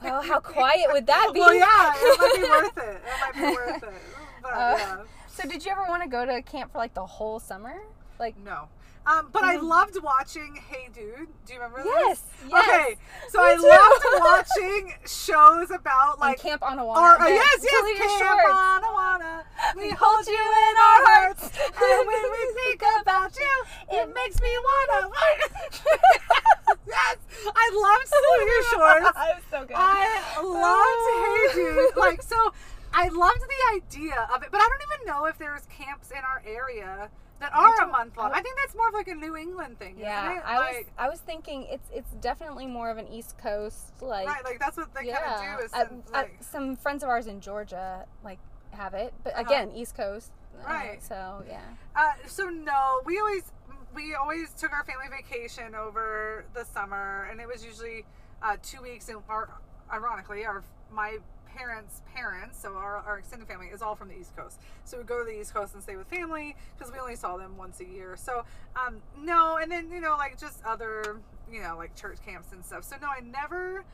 [SPEAKER 1] Oh, how quiet would that be?
[SPEAKER 2] well, yeah, it might be worth it. It might be worth it. But
[SPEAKER 1] Uh,
[SPEAKER 2] yeah.
[SPEAKER 1] So, did you ever want to go to camp for like the whole summer? Like,
[SPEAKER 2] No. Um, but I
[SPEAKER 1] Mhm.
[SPEAKER 2] loved watching Hey Dude. Do you remember
[SPEAKER 1] yes,
[SPEAKER 2] this?
[SPEAKER 1] yes.
[SPEAKER 2] Okay. So I loved watching shows about
[SPEAKER 1] Like Camp Anawana.
[SPEAKER 2] or uh, yes, yes, Camp
[SPEAKER 1] Shorts.
[SPEAKER 2] Anawana. We hold you in our hearts, and when we think about you, it makes me wanna yes, I loved Salute Shores.
[SPEAKER 1] I was so good.
[SPEAKER 2] I loved Hey Dude. Like so, I loved the idea of it, but I don't even know if there's camps in our area that are a month long.
[SPEAKER 1] I-
[SPEAKER 2] I think that's more of like a New England thing.
[SPEAKER 1] yeah? I was I was thinking it's it's definitely more of an East Coast like
[SPEAKER 2] right, like that's what they
[SPEAKER 1] yeah.
[SPEAKER 2] kind of do. Is
[SPEAKER 1] Uh,
[SPEAKER 2] send,
[SPEAKER 1] uh,
[SPEAKER 2] like,
[SPEAKER 1] some friends of ours in Georgia like have it, but
[SPEAKER 2] Uh-huh.
[SPEAKER 1] again, East Coast. uh,
[SPEAKER 2] Right.
[SPEAKER 1] so yeah.
[SPEAKER 2] Uh, so no, we always we always took our family vacation over the summer, and it was usually uh, two weeks. And our ironically, our my parents' parents, so our, our extended family is all from the East Coast. So we go to the East Coast and stay with family because we only saw them once a year. So um, no, and then you know like just other you know like church camps and stuff. So no, I never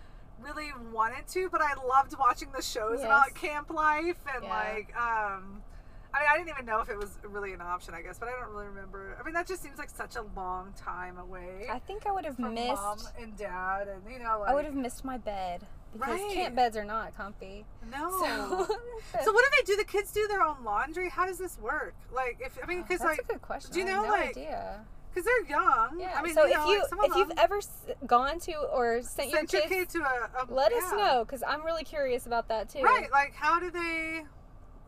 [SPEAKER 2] really wanted to, but I loved watching the shows
[SPEAKER 1] Yes.
[SPEAKER 2] about camp life and
[SPEAKER 1] Yeah.
[SPEAKER 2] like um I mean, I didn't even know if it was really an option, I guess, but I don't really remember. I mean, that just seems like such a long time away
[SPEAKER 1] I think I would have missed.
[SPEAKER 2] mom and dad, and you know, like
[SPEAKER 1] I would have missed my bed because
[SPEAKER 2] Right.
[SPEAKER 1] camp beds are not comfy.
[SPEAKER 2] no.
[SPEAKER 1] So,
[SPEAKER 2] So, what do they do? The kids do their own laundry. How does this work? Like, if I mean, because
[SPEAKER 1] that's
[SPEAKER 2] like,
[SPEAKER 1] a good question.
[SPEAKER 2] do you
[SPEAKER 1] I have
[SPEAKER 2] know,
[SPEAKER 1] no
[SPEAKER 2] like,
[SPEAKER 1] idea.
[SPEAKER 2] because they're young.
[SPEAKER 1] Yeah.
[SPEAKER 2] I mean,
[SPEAKER 1] so
[SPEAKER 2] you know,
[SPEAKER 1] if you
[SPEAKER 2] like
[SPEAKER 1] if you've ever gone to or sent,
[SPEAKER 2] sent
[SPEAKER 1] your
[SPEAKER 2] your
[SPEAKER 1] kids,
[SPEAKER 2] kid to a, a
[SPEAKER 1] let us know because I'm really curious about that too.
[SPEAKER 2] Right, like how do they,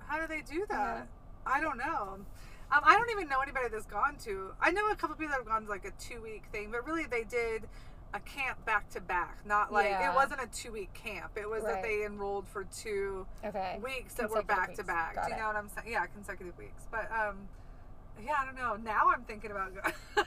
[SPEAKER 2] how do they do that?
[SPEAKER 1] Yeah.
[SPEAKER 2] I don't know. Um, I don't even know anybody that's gone to. I know a couple people that have gone to like a two week thing, but really they did a camp back to back. Not like
[SPEAKER 1] Yeah.
[SPEAKER 2] it wasn't a two week camp. It was that they enrolled for two
[SPEAKER 1] Okay.
[SPEAKER 2] weeks that were back to back.
[SPEAKER 1] Got
[SPEAKER 2] Do you
[SPEAKER 1] it.
[SPEAKER 2] know what I'm saying? Yeah, consecutive weeks. But um, yeah, I don't know. Now I'm thinking about going.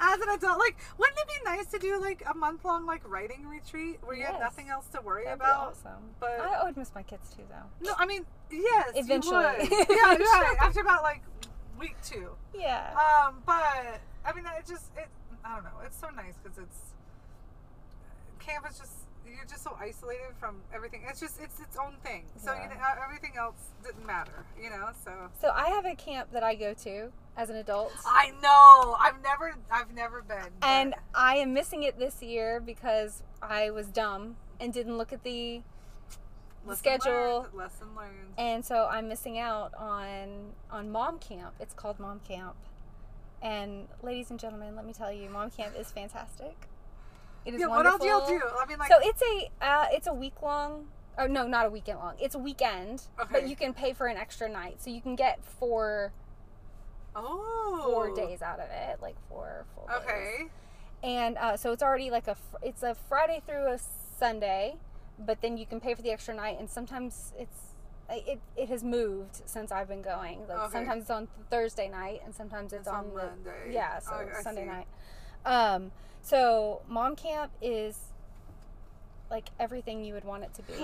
[SPEAKER 2] As an adult, like, wouldn't it be nice to do like a month long like writing retreat where you have nothing else to worry
[SPEAKER 1] That'd be
[SPEAKER 2] about?
[SPEAKER 1] awesome.
[SPEAKER 2] but-
[SPEAKER 1] I would miss my kids too, though.
[SPEAKER 2] No, I mean, yes,
[SPEAKER 1] Eventually.
[SPEAKER 2] Yeah, right.
[SPEAKER 1] Eventually.
[SPEAKER 2] After about like week two.
[SPEAKER 1] Yeah.
[SPEAKER 2] Um, but I mean, it just it. I don't know. It's so nice because it's camp is just you're just so isolated from everything. It's just it's its own thing. So you
[SPEAKER 1] Yeah.
[SPEAKER 2] know, uh, everything else didn't matter. You know. So
[SPEAKER 1] So I have a camp that I go to as an adult.
[SPEAKER 2] I know. I've never. I've never been. but-
[SPEAKER 1] And I am missing it this year because I was dumb and didn't look at the
[SPEAKER 2] lesson
[SPEAKER 1] schedule.
[SPEAKER 2] Learned, lesson learned.
[SPEAKER 1] and so I'm missing out on on mom camp. It's called mom camp. And ladies and gentlemen, let me tell you, mom camp is fantastic. It is
[SPEAKER 2] yeah. What else
[SPEAKER 1] wonderful.
[SPEAKER 2] do y'all do? I mean, like.
[SPEAKER 1] so it's a uh, it's a week long. Oh no, not a weekend long. It's a weekend, but you can pay for an extra night, so you can get four
[SPEAKER 2] oh.
[SPEAKER 1] four days out of it, like four full days.
[SPEAKER 2] Okay.
[SPEAKER 1] and uh, so it's already like a fr- it's a Friday through a Sunday, but then you can pay for the extra night, and sometimes it's it, it has moved since I've been going. Like
[SPEAKER 2] Okay.
[SPEAKER 1] sometimes it's on Thursday night, and sometimes it's,
[SPEAKER 2] It's on
[SPEAKER 1] the
[SPEAKER 2] Monday.
[SPEAKER 1] yeah, so
[SPEAKER 2] I
[SPEAKER 1] Sunday
[SPEAKER 2] see.
[SPEAKER 1] night. Um, so mom camp is like everything you would want it to be.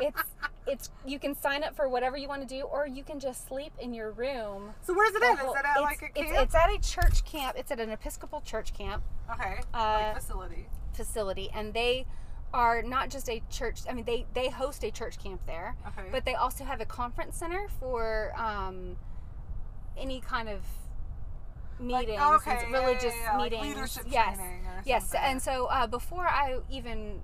[SPEAKER 1] it's it's you can sign up for whatever you want to do, or you can just sleep in your room.
[SPEAKER 2] so where's it
[SPEAKER 1] the
[SPEAKER 2] at? Is it at
[SPEAKER 1] it's,
[SPEAKER 2] like a camp?
[SPEAKER 1] it's, it's at a church camp. It's at an Episcopal church camp
[SPEAKER 2] okay.
[SPEAKER 1] uh,
[SPEAKER 2] like facility.
[SPEAKER 1] facility, and they are not just a church. I mean, they they host a church camp there,
[SPEAKER 2] Okay.
[SPEAKER 1] but they also have a conference center for um, any kind of
[SPEAKER 2] Like,
[SPEAKER 1] meetings,
[SPEAKER 2] oh,
[SPEAKER 1] and
[SPEAKER 2] okay, yeah,
[SPEAKER 1] religious
[SPEAKER 2] yeah, yeah, like
[SPEAKER 1] meetings.
[SPEAKER 2] leadership
[SPEAKER 1] yes, yes. And so uh, before I even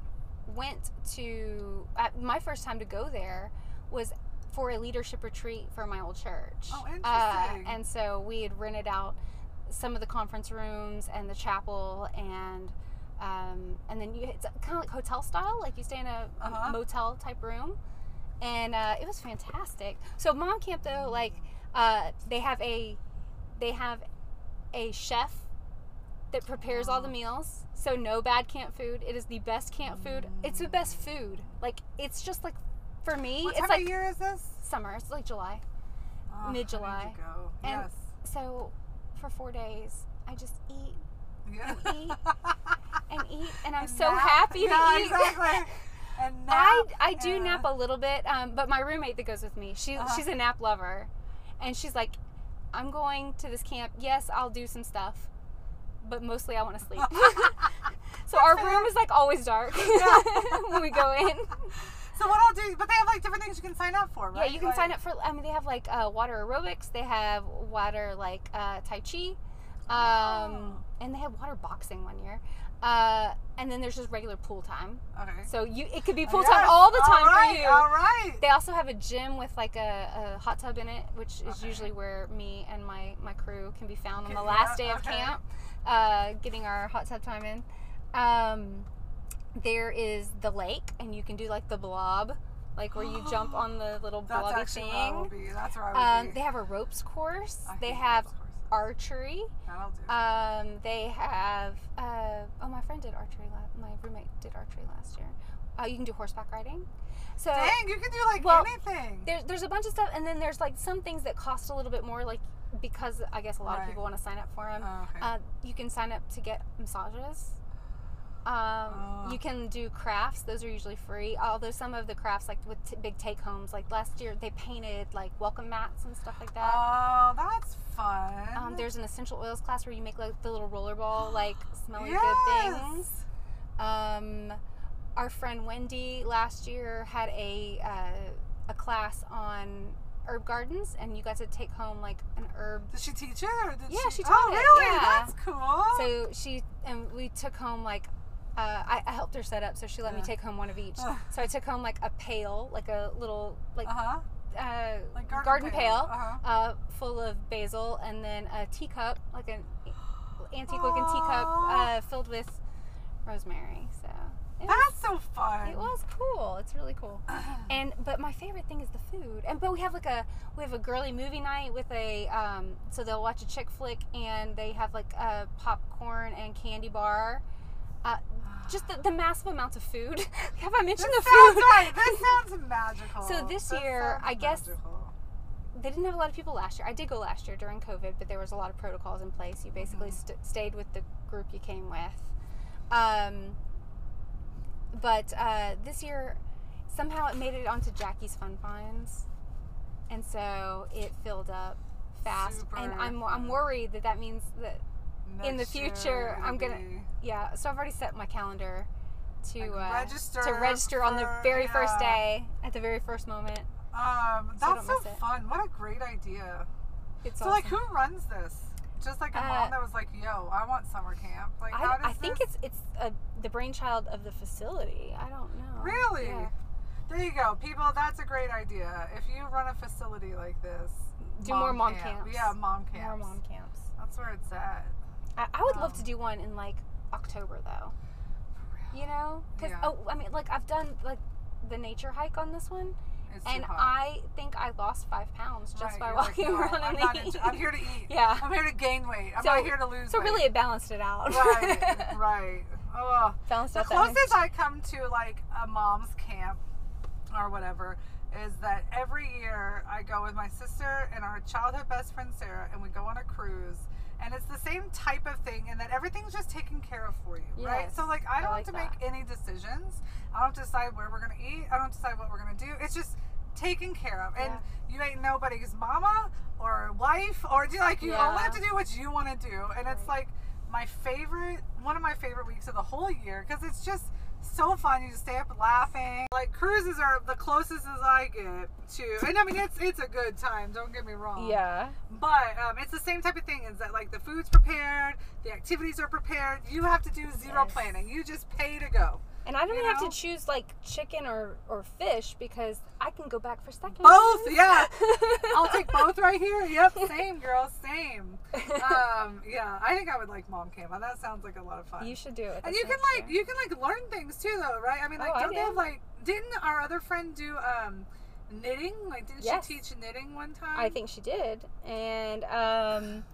[SPEAKER 1] went to uh, my first time to go there was for a leadership retreat for my old church.
[SPEAKER 2] Oh,
[SPEAKER 1] Uh,
[SPEAKER 2] interesting.
[SPEAKER 1] and so we had rented out some of the conference rooms and the chapel and um, and then you it's kind of like hotel style like you stay in a
[SPEAKER 2] Uh-huh.
[SPEAKER 1] motel type room and uh, it was fantastic so mom camp though like uh, they have a they have a chef that prepares all the meals so no bad camp food it is the best camp food it's the best food like it's just like for me
[SPEAKER 2] what
[SPEAKER 1] it's
[SPEAKER 2] time
[SPEAKER 1] like
[SPEAKER 2] of year is this?
[SPEAKER 1] summer it's like july
[SPEAKER 2] Oh,
[SPEAKER 1] Mid-July.
[SPEAKER 2] go.
[SPEAKER 1] And-
[SPEAKER 2] yes.
[SPEAKER 1] so for four days i just eat
[SPEAKER 2] Yeah.
[SPEAKER 1] eat and eat and i'm
[SPEAKER 2] And
[SPEAKER 1] so
[SPEAKER 2] nap.
[SPEAKER 1] happy to
[SPEAKER 2] yeah,
[SPEAKER 1] eat
[SPEAKER 2] exactly. And nap.
[SPEAKER 1] I, I do
[SPEAKER 2] yeah.
[SPEAKER 1] nap a little bit, um, but my roommate that goes with me, she
[SPEAKER 2] Uh-huh.
[SPEAKER 1] she's a nap lover, and she's like, "I'm going to this camp. Yes, I'll do some stuff, but mostly I want to sleep." so our room is like always dark when we go in.
[SPEAKER 2] So what I'll do, but they have like different things you can sign up for, right?
[SPEAKER 1] Yeah, you can sign up for. I mean, they have like uh, water aerobics. They have water like uh, tai chi, um,
[SPEAKER 2] Oh.
[SPEAKER 1] and they had water boxing one year. Uh, and then there's just regular pool time.
[SPEAKER 2] Okay.
[SPEAKER 1] So you it could be pool time all the time
[SPEAKER 2] all right,
[SPEAKER 1] for you.
[SPEAKER 2] All right.
[SPEAKER 1] They also have a gym with like a, a hot tub in it, which is
[SPEAKER 2] Okay.
[SPEAKER 1] usually where me and my, my crew can be found on the last day of
[SPEAKER 2] okay.
[SPEAKER 1] camp, uh, getting our hot tub time in. Um, there is the lake, and you can do like the blob, like where you jump on the little
[SPEAKER 2] That's
[SPEAKER 1] blobby
[SPEAKER 2] where I will
[SPEAKER 1] thing.
[SPEAKER 2] be. That's where I would
[SPEAKER 1] Um,
[SPEAKER 2] be.
[SPEAKER 1] they have a ropes course.
[SPEAKER 2] I
[SPEAKER 1] They have. Archery. Um, they have. Uh, oh, my friend did archery. La- my roommate did archery last year. Uh, you can do horseback riding. So
[SPEAKER 2] Dang, you can do like
[SPEAKER 1] well,
[SPEAKER 2] anything.
[SPEAKER 1] there's there's a bunch of stuff, and then there's like some things that cost a little bit more, like because I guess a lot of people want to sign up for them.
[SPEAKER 2] Oh, okay.
[SPEAKER 1] Uh, you can sign up to get massages. Um,
[SPEAKER 2] Oh.
[SPEAKER 1] You can do crafts; those are usually free. Although some of the crafts, like with t- big take homes, like last year, they painted like welcome mats and stuff like that.
[SPEAKER 2] oh, that's fun.
[SPEAKER 1] Um, there's an essential oils class where you make like the little rollerball, like smelly good things. Um, our friend Wendy last year had a uh, a class on herb gardens, and you got to take home like an herb.
[SPEAKER 2] Did she teach it or did
[SPEAKER 1] Yeah,
[SPEAKER 2] she?
[SPEAKER 1] she taught
[SPEAKER 2] oh,
[SPEAKER 1] it,
[SPEAKER 2] really?
[SPEAKER 1] yeah.
[SPEAKER 2] That's cool.
[SPEAKER 1] So she and we took home like. Uh, I, I helped her set up, so she let me take home one of each. So I took home like a pail, like a little like
[SPEAKER 2] uh huh.
[SPEAKER 1] uh,
[SPEAKER 2] Like garden,
[SPEAKER 1] garden pail,
[SPEAKER 2] Uh-huh.
[SPEAKER 1] uh, full of basil, and then a teacup, like an antique looking teacup uh, filled with rosemary. So it was,
[SPEAKER 2] That's so fun.
[SPEAKER 1] it was cool. It's really cool. And but my favorite thing is the food. And but we have like a we have a girly movie night with a um, so they'll watch a chick flick and they have like a popcorn and candy bar. Uh, just the, the massive amounts of food. have I mentioned
[SPEAKER 2] This
[SPEAKER 1] the
[SPEAKER 2] sounds
[SPEAKER 1] food?
[SPEAKER 2] right. This sounds magical.
[SPEAKER 1] So this
[SPEAKER 2] That
[SPEAKER 1] year, I guess-
[SPEAKER 2] magical.
[SPEAKER 1] they didn't have a lot of people last year. I did go last year during COVID, but there was a lot of protocols in place. You basically
[SPEAKER 2] Mhm.
[SPEAKER 1] st- stayed with the group you came with. Um, but uh, this year, somehow it made it onto Jackie's Fun Finds, and so it filled up fast. and I'm I'm worried that that means that in the
[SPEAKER 2] year,
[SPEAKER 1] future, I'm gonna-
[SPEAKER 2] be-
[SPEAKER 1] yeah. So I've already set my calendar to uh,
[SPEAKER 2] register
[SPEAKER 1] to register on the
[SPEAKER 2] for-
[SPEAKER 1] very first day at the very first moment.
[SPEAKER 2] Um, that's so fun. What a great idea.
[SPEAKER 1] It's
[SPEAKER 2] so, like, who runs this? Just like a
[SPEAKER 1] Uh,
[SPEAKER 2] mom that was like, "Yo, I want summer camp." Like, how
[SPEAKER 1] I,
[SPEAKER 2] does
[SPEAKER 1] I think
[SPEAKER 2] this-
[SPEAKER 1] it's it's uh the brainchild of the facility. I don't know.
[SPEAKER 2] Really?
[SPEAKER 1] Yeah.
[SPEAKER 2] There you go, people. That's a great idea. If you run a facility like this,
[SPEAKER 1] Do more mom
[SPEAKER 2] camp.
[SPEAKER 1] camps.
[SPEAKER 2] Yeah, mom camps.
[SPEAKER 1] More mom camps.
[SPEAKER 2] That's where it's at.
[SPEAKER 1] I, I would love
[SPEAKER 2] Um,
[SPEAKER 1] to do one in like October though. You know, because
[SPEAKER 2] Yeah.
[SPEAKER 1] oh, I mean, like I've done like the nature hike on this one,
[SPEAKER 2] It's
[SPEAKER 1] and. I think I lost five pounds just
[SPEAKER 2] Right,
[SPEAKER 1] by
[SPEAKER 2] you're like,
[SPEAKER 1] walking
[SPEAKER 2] "No,
[SPEAKER 1] around
[SPEAKER 2] I'm into- I'm here to eat.
[SPEAKER 1] Yeah.
[SPEAKER 2] I'm here to gain weight. I'm
[SPEAKER 1] So-
[SPEAKER 2] not here to lose
[SPEAKER 1] So
[SPEAKER 2] weight.
[SPEAKER 1] really, it balanced it out.
[SPEAKER 2] right, right. Oh,
[SPEAKER 1] balanced
[SPEAKER 2] the closest I come to like a mom's camp or whatever is that every year I go with my sister and our childhood best friend Sarah, and we go on a cruise. And it's the same type of thing, and that everything's just taken care of for you, right? So like, I
[SPEAKER 1] I
[SPEAKER 2] don't
[SPEAKER 1] like
[SPEAKER 2] have to make any decisions. I don't have to decide where we're gonna eat. I don't have to decide what we're gonna do. It's just taken care of, and you ain't nobody's mama or wife, or do you like you
[SPEAKER 1] Yeah.
[SPEAKER 2] only have to do what you want to do, and it's like my favorite, one of my favorite weeks of the whole year because it's just so fun. You just stay up laughing. Like cruises are the closest as I get to, and I mean it's it's a good time. Don't get me wrong.
[SPEAKER 1] Yeah.
[SPEAKER 2] But um, it's the same type of thing. Is that like the food's prepared, the activities are prepared. You have to do zero
[SPEAKER 1] Yes.
[SPEAKER 2] planning. You just pay to go.
[SPEAKER 1] And I don't
[SPEAKER 2] You
[SPEAKER 1] have to choose like chicken or, or fish because I can go back for seconds.
[SPEAKER 2] Both, yeah. I'll take both right here. Yep, same girl, same. Um, yeah, I think I would like mom camp. That sounds like a lot of fun.
[SPEAKER 1] you should do it.
[SPEAKER 2] And you can like
[SPEAKER 1] year.
[SPEAKER 2] you can like learn things too though, right? I mean like
[SPEAKER 1] Oh,
[SPEAKER 2] don't they have like didn't our other friend do um knitting? Like didn't
[SPEAKER 1] Yes.
[SPEAKER 2] she teach knitting one time?
[SPEAKER 1] I think she did. And um,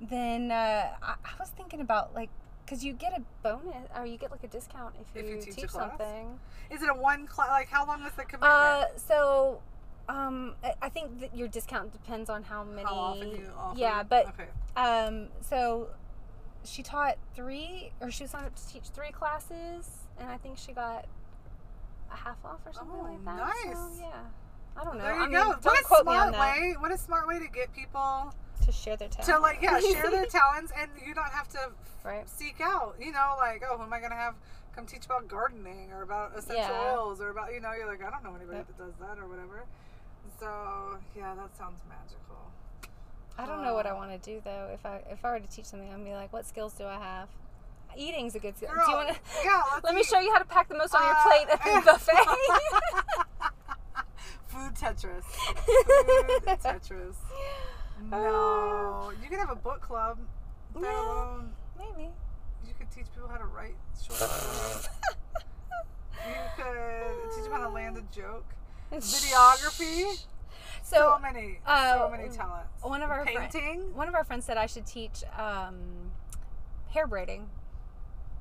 [SPEAKER 1] then uh, I, I was thinking about like, because you get a bonus or you get like a discount if you,
[SPEAKER 2] If you teach class?
[SPEAKER 1] something.
[SPEAKER 2] Is it a one class like how long was the commitment?
[SPEAKER 1] Uh, so um, I, think that your discount depends on how many.
[SPEAKER 2] how often you offer?
[SPEAKER 1] yeah, but
[SPEAKER 2] Okay.
[SPEAKER 1] um, so she taught three, or she was signed up to teach three classes, and I think she got a half off or something
[SPEAKER 2] Oh,
[SPEAKER 1] like that.
[SPEAKER 2] nice.
[SPEAKER 1] So, yeah. I don't know.
[SPEAKER 2] There you
[SPEAKER 1] I mean,
[SPEAKER 2] go. What a
[SPEAKER 1] quote me on
[SPEAKER 2] smart way. What a smart way to get people
[SPEAKER 1] To share their talent.
[SPEAKER 2] to like yeah, share their talents and you don't have to
[SPEAKER 1] right.
[SPEAKER 2] seek out, you know, like, oh, who am I gonna have come teach about gardening or about essential
[SPEAKER 1] Yeah.
[SPEAKER 2] oils or about you know, you're like, I don't know anybody
[SPEAKER 1] Yep.
[SPEAKER 2] that does that or whatever. So yeah, that sounds magical.
[SPEAKER 1] I don't know what I
[SPEAKER 2] Uh,
[SPEAKER 1] want to do though. If I if I were to teach something, I'd be like, what skills do I have? eating's a good skill.
[SPEAKER 2] Girl,
[SPEAKER 1] Do you want to?
[SPEAKER 2] yeah,
[SPEAKER 1] Let me show you how to pack the most on your
[SPEAKER 2] Uh,
[SPEAKER 1] plate at the buffet.
[SPEAKER 2] Food Tetris. Food Tetris. No, you could have a book club. That
[SPEAKER 1] Yeah.
[SPEAKER 2] alone,
[SPEAKER 1] Maybe.
[SPEAKER 2] you could teach people how to write short stories. You could teach them how to land a joke. Videography. So
[SPEAKER 1] So
[SPEAKER 2] many,
[SPEAKER 1] uh,
[SPEAKER 2] so many talents.
[SPEAKER 1] one of our
[SPEAKER 2] painting.
[SPEAKER 1] one of our friends said I should teach um, hair braiding,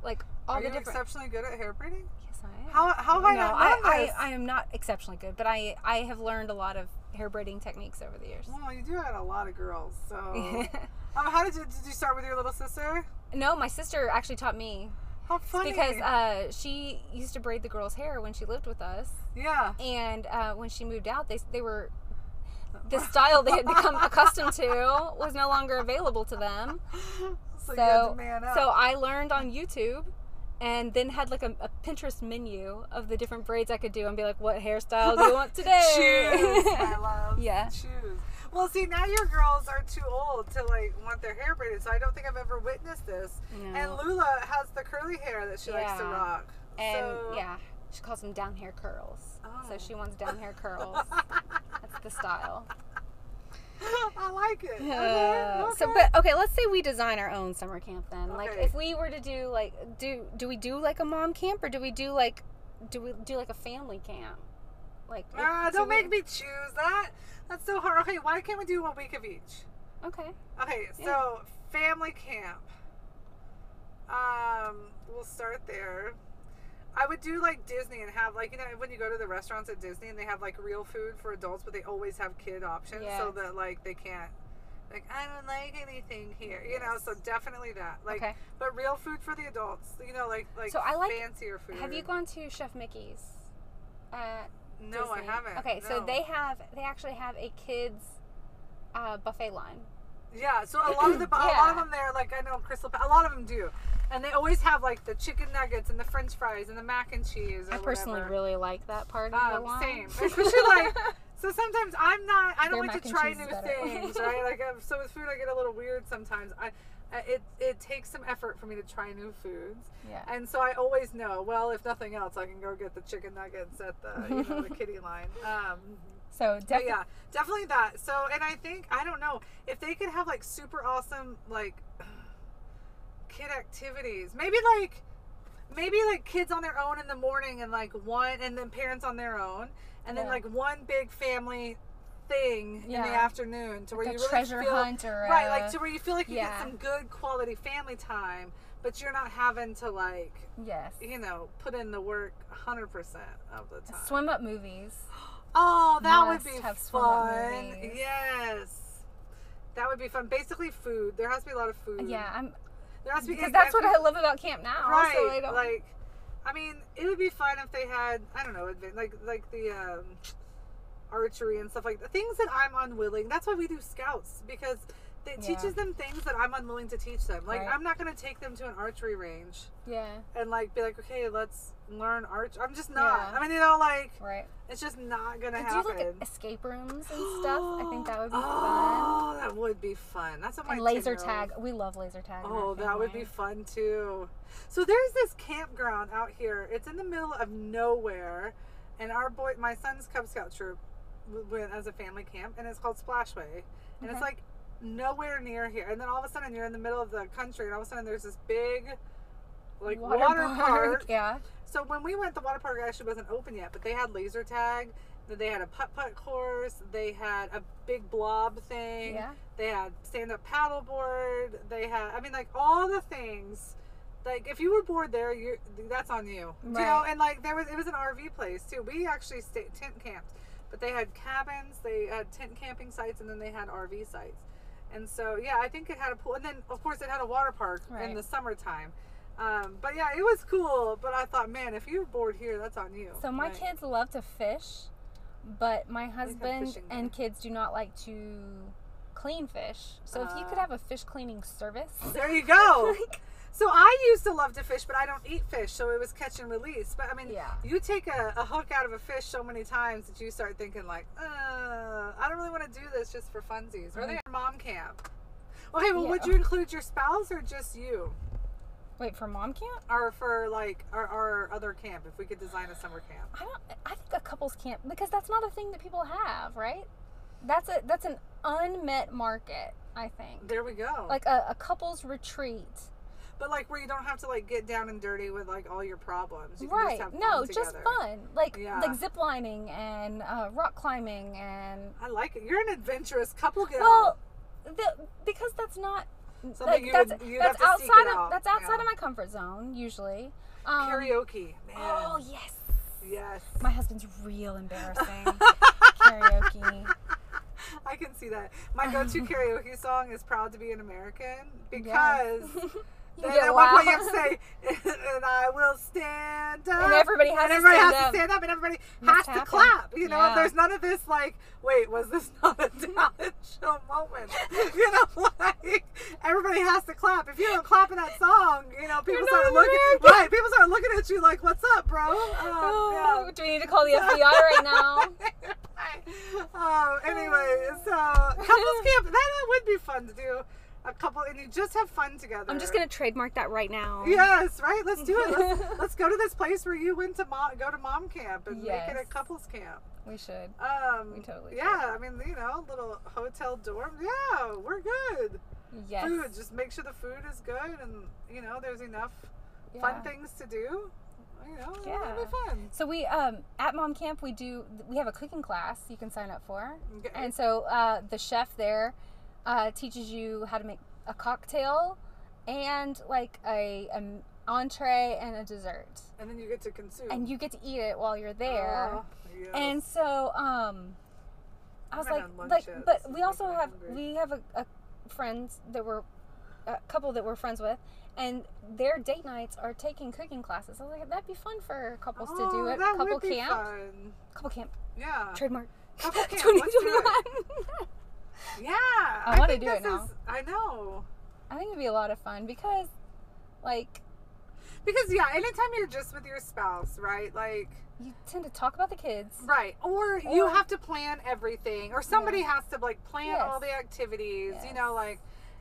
[SPEAKER 1] like all
[SPEAKER 2] Are
[SPEAKER 1] the
[SPEAKER 2] you
[SPEAKER 1] different.
[SPEAKER 2] exceptionally good at hair braiding?
[SPEAKER 1] yes, I am.
[SPEAKER 2] How, how have I
[SPEAKER 1] no,
[SPEAKER 2] not
[SPEAKER 1] I, I. I am not exceptionally good, but I I have learned a lot of hair braiding techniques over the years.
[SPEAKER 2] well, you do have a lot of girls. So, um, how did you did you start with your little sister?
[SPEAKER 1] no, my sister actually taught me
[SPEAKER 2] How funny!
[SPEAKER 1] because uh, she used to braid the girls' hair when she lived with us,
[SPEAKER 2] yeah,
[SPEAKER 1] and uh, when she moved out, they they were the style they had become accustomed to was no longer available to them.
[SPEAKER 2] so, you had
[SPEAKER 1] So
[SPEAKER 2] to man up.
[SPEAKER 1] so I learned on YouTube. And then had like a, a Pinterest menu of the different braids I could do, and be like, "What hairstyle do you want today?"
[SPEAKER 2] Choose, my love.
[SPEAKER 1] Yeah.
[SPEAKER 2] Choose. Well, see, now your girls are too old to like want their hair braided, so I don't think I've ever witnessed this.
[SPEAKER 1] No.
[SPEAKER 2] And Lula has the curly hair that she likes to rock.
[SPEAKER 1] And
[SPEAKER 2] so,
[SPEAKER 1] yeah, she calls them down hair curls. So
[SPEAKER 2] Oh.
[SPEAKER 1] she wants down hair curls. That's the style.
[SPEAKER 2] I like it. Okay,
[SPEAKER 1] Uh, So, but okay, let's say we design our own summer camp then. Like, if we were to do like, do do we do like a mom camp or do we do like, do we do like a family camp? Like,
[SPEAKER 2] Ah,
[SPEAKER 1] do
[SPEAKER 2] don't
[SPEAKER 1] we-
[SPEAKER 2] make me choose that. That's so hard. Okay, why can't we do one week of each?
[SPEAKER 1] Okay.
[SPEAKER 2] Okay, so family camp. Um, we'll start there. I would do like Disney and have like you know when you go to the restaurants at Disney and they have like real food for adults, but they always have kid options so that like they can't like I don't like anything here, you know. So definitely that like,
[SPEAKER 1] Okay.
[SPEAKER 2] but real food for the adults, you know, like like
[SPEAKER 1] So I like-
[SPEAKER 2] fancier food.
[SPEAKER 1] Have you gone to Chef Mickey's? At
[SPEAKER 2] No, I haven't.
[SPEAKER 1] Okay, so they have they actually have a kids uh, buffet line.
[SPEAKER 2] Yeah, so a lot of the a lot of them there, like I know Crystal, a lot of them do, and they always have like the chicken nuggets and the French fries and the mac and cheese.
[SPEAKER 1] I personally
[SPEAKER 2] whatever.
[SPEAKER 1] really like that part of the
[SPEAKER 2] um,
[SPEAKER 1] line.
[SPEAKER 2] same, especially like. So sometimes I'm not. I don't
[SPEAKER 1] Their
[SPEAKER 2] like to try new things, right? Like um, so with food, I get a little weird sometimes. I, I it it takes some effort for me to try new foods,
[SPEAKER 1] yeah.
[SPEAKER 2] and so I always know. Well, if nothing else, I can go get the chicken nuggets at the you know the kiddie line. Um,
[SPEAKER 1] So
[SPEAKER 2] but yeah, definitely that. So, and I think I don't know if they could have like super awesome like kid activities. Maybe like maybe like kids on their own in the morning and like one and then parents on their own and then
[SPEAKER 1] Yeah.
[SPEAKER 2] like one big family thing in the afternoon to where
[SPEAKER 1] Like
[SPEAKER 2] you really
[SPEAKER 1] treasure
[SPEAKER 2] feel,
[SPEAKER 1] hunt or
[SPEAKER 2] right
[SPEAKER 1] a-
[SPEAKER 2] like to where you feel like you
[SPEAKER 1] yeah.
[SPEAKER 2] get some good quality family time but you're not having to like
[SPEAKER 1] Yes.
[SPEAKER 2] you know put in the work 100% of the time
[SPEAKER 1] Swim up movies.
[SPEAKER 2] Oh, that would be fun. Yes. That would be fun. Basically, food. There has to be a lot of food.
[SPEAKER 1] Yeah, I'm
[SPEAKER 2] There has to be
[SPEAKER 1] because that's what
[SPEAKER 2] I
[SPEAKER 1] I love about camp now.
[SPEAKER 2] right.
[SPEAKER 1] So I don't,
[SPEAKER 2] Like, I mean, it would be fun if they had I don't know, like like the um, archery and stuff like the Things that I'm unwilling. That's why we do scouts because it
[SPEAKER 1] Yeah.
[SPEAKER 2] teaches them things that I'm unwilling to teach them. Like
[SPEAKER 1] Right.
[SPEAKER 2] I'm not going to take them to an archery range
[SPEAKER 1] yeah,
[SPEAKER 2] and like be like, okay, let's learn arch. I'm just not.
[SPEAKER 1] Yeah.
[SPEAKER 2] I mean, you know, like
[SPEAKER 1] right.
[SPEAKER 2] it's just not going to
[SPEAKER 1] Could
[SPEAKER 2] happen.
[SPEAKER 1] do like escape rooms and stuff. I think that would be oh, fun.
[SPEAKER 2] Oh, that would be fun. That's what my
[SPEAKER 1] And laser tag. We love laser tag.
[SPEAKER 2] Oh, that would be fun too. So there's this campground out here. It's in the middle of nowhere, and our boy, my son's Cub Scout troop, went as a family camp, and it's called Splashway, and it's like nowhere near here. And then all of a sudden, you're in the middle of the country, and all of a sudden, there's this big, like water, park.
[SPEAKER 1] Yeah.
[SPEAKER 2] So when we went, the water park actually wasn't open yet, but they had laser tag. They had a putt putt course. They had a big blob thing.
[SPEAKER 1] Yeah.
[SPEAKER 2] They had stand up paddleboard. They had, I mean, like all the things. Like if you were bored there, you that's on you. You know, and like there was it was an RV place too. We actually stayed tent camped, but they had cabins. They had tent camping sites, and then they had RV sites. And so yeah, I think it had a pool, and then of course it had a water park in the summertime. Um, but yeah, it was cool. But I thought, man, if you're bored here, that's on you.
[SPEAKER 1] So my
[SPEAKER 2] Like,
[SPEAKER 1] kids love to fish, but my husband and kids do not like to clean fish. So if you could
[SPEAKER 2] Ah.
[SPEAKER 1] have a fish cleaning service,
[SPEAKER 2] There you go.
[SPEAKER 1] like,
[SPEAKER 2] So I used to love to fish, but I don't eat fish, so it was catch and release. But I mean,
[SPEAKER 1] Yeah.
[SPEAKER 2] you take a, a hook out of a fish so many times that you start thinking like, uh, I don't really want to do this just for funsies. Or they at mom camp. Okay, well, would you include your spouse or just you?
[SPEAKER 1] Wait for mom camp?
[SPEAKER 2] or for like our, our other camp if we could design a summer camp
[SPEAKER 1] I don't. I think a couples camp because that's not a thing that people have, right? That's a that's an unmet market. I think
[SPEAKER 2] there we go
[SPEAKER 1] like a, a couples retreat.
[SPEAKER 2] But like where you don't have to like get down and dirty with like all your problems you
[SPEAKER 1] right?
[SPEAKER 2] just
[SPEAKER 1] no,
[SPEAKER 2] together.
[SPEAKER 1] just fun. Like
[SPEAKER 2] Yeah.
[SPEAKER 1] like zip lining and uh, rock climbing and
[SPEAKER 2] i like it you're an adventurous couple gal
[SPEAKER 1] well, the, because that's not.
[SPEAKER 2] Something
[SPEAKER 1] like,
[SPEAKER 2] you
[SPEAKER 1] that's
[SPEAKER 2] would-
[SPEAKER 1] that's
[SPEAKER 2] have to seek
[SPEAKER 1] outside
[SPEAKER 2] it
[SPEAKER 1] of
[SPEAKER 2] out,
[SPEAKER 1] that's outside
[SPEAKER 2] yeah.
[SPEAKER 1] of my comfort zone usually. Um,
[SPEAKER 2] karaoke man
[SPEAKER 1] Oh yes,
[SPEAKER 2] yes
[SPEAKER 1] my husband's real embarrassing. karaoke.
[SPEAKER 2] I can see that. My go-to karaoke song is "Proud to Be an American" because
[SPEAKER 1] Yes. You get
[SPEAKER 2] at one point you have to say, "And I will stand up,"
[SPEAKER 1] And everybody has
[SPEAKER 2] and
[SPEAKER 1] to
[SPEAKER 2] everybody
[SPEAKER 1] stand
[SPEAKER 2] has
[SPEAKER 1] up.
[SPEAKER 2] to stand up, and everybody
[SPEAKER 1] Must
[SPEAKER 2] has to clap. You know,
[SPEAKER 1] Yeah.
[SPEAKER 2] there's none of this like, "Wait, was this not a talent show moment?" You know, like everybody has to clap. If you don't clap in that song, you know, people start looking.
[SPEAKER 1] American.
[SPEAKER 2] Right, people start looking at you like, "What's up, bro?" Um,
[SPEAKER 1] Oh,
[SPEAKER 2] yeah.
[SPEAKER 1] Do we need to call the FBI right now?
[SPEAKER 2] oh, anyway, so couples camp that would be fun to do. A couple, and you just have fun together.
[SPEAKER 1] I'm just gonna trademark that right now.
[SPEAKER 2] Yes, right. Let's do it. Let's, let's go to this place where you went to mom, go to mom camp and make it a couples camp.
[SPEAKER 1] We should.
[SPEAKER 2] Um,
[SPEAKER 1] We totally
[SPEAKER 2] Yeah, I mean, you know, little hotel dorm. Yeah, we're good.
[SPEAKER 1] Yes.
[SPEAKER 2] Food, just make sure the food is good, and you know, there's enough
[SPEAKER 1] Yeah.
[SPEAKER 2] fun things to do. You know,
[SPEAKER 1] Yeah.
[SPEAKER 2] be fun.
[SPEAKER 1] So we um at mom camp we do we have a cooking class you can sign up for,
[SPEAKER 2] Okay.
[SPEAKER 1] and so uh, the chef there uh, teaches you how to make a cocktail and like a, an entree and a dessert,
[SPEAKER 2] And then you get to consume.
[SPEAKER 1] and you get to eat it while you're there.
[SPEAKER 2] Oh, yes.
[SPEAKER 1] And so um I was like like
[SPEAKER 2] it.
[SPEAKER 1] but
[SPEAKER 2] This
[SPEAKER 1] we also have
[SPEAKER 2] hungry.
[SPEAKER 1] we have a, a friends that we're a couple that we're friends with and their date nights are taking cooking classes. I was like that'd be fun for couples to do
[SPEAKER 2] Oh,
[SPEAKER 1] it. Couple camp.
[SPEAKER 2] fun.
[SPEAKER 1] Couple camp.
[SPEAKER 2] Yeah.
[SPEAKER 1] Trademark.
[SPEAKER 2] Couple camp. Let's do it.
[SPEAKER 1] 2021.
[SPEAKER 2] Yeah.
[SPEAKER 1] I wanna
[SPEAKER 2] think
[SPEAKER 1] do it now.
[SPEAKER 2] is- I know.
[SPEAKER 1] I think it'd be a lot of fun because like
[SPEAKER 2] Because yeah, anytime you're just with your spouse, right? Like
[SPEAKER 1] you tend to talk about the kids.
[SPEAKER 2] right. Or, you have to plan everything. Or somebody has to like plan
[SPEAKER 1] Yes.
[SPEAKER 2] all the activities, you know, like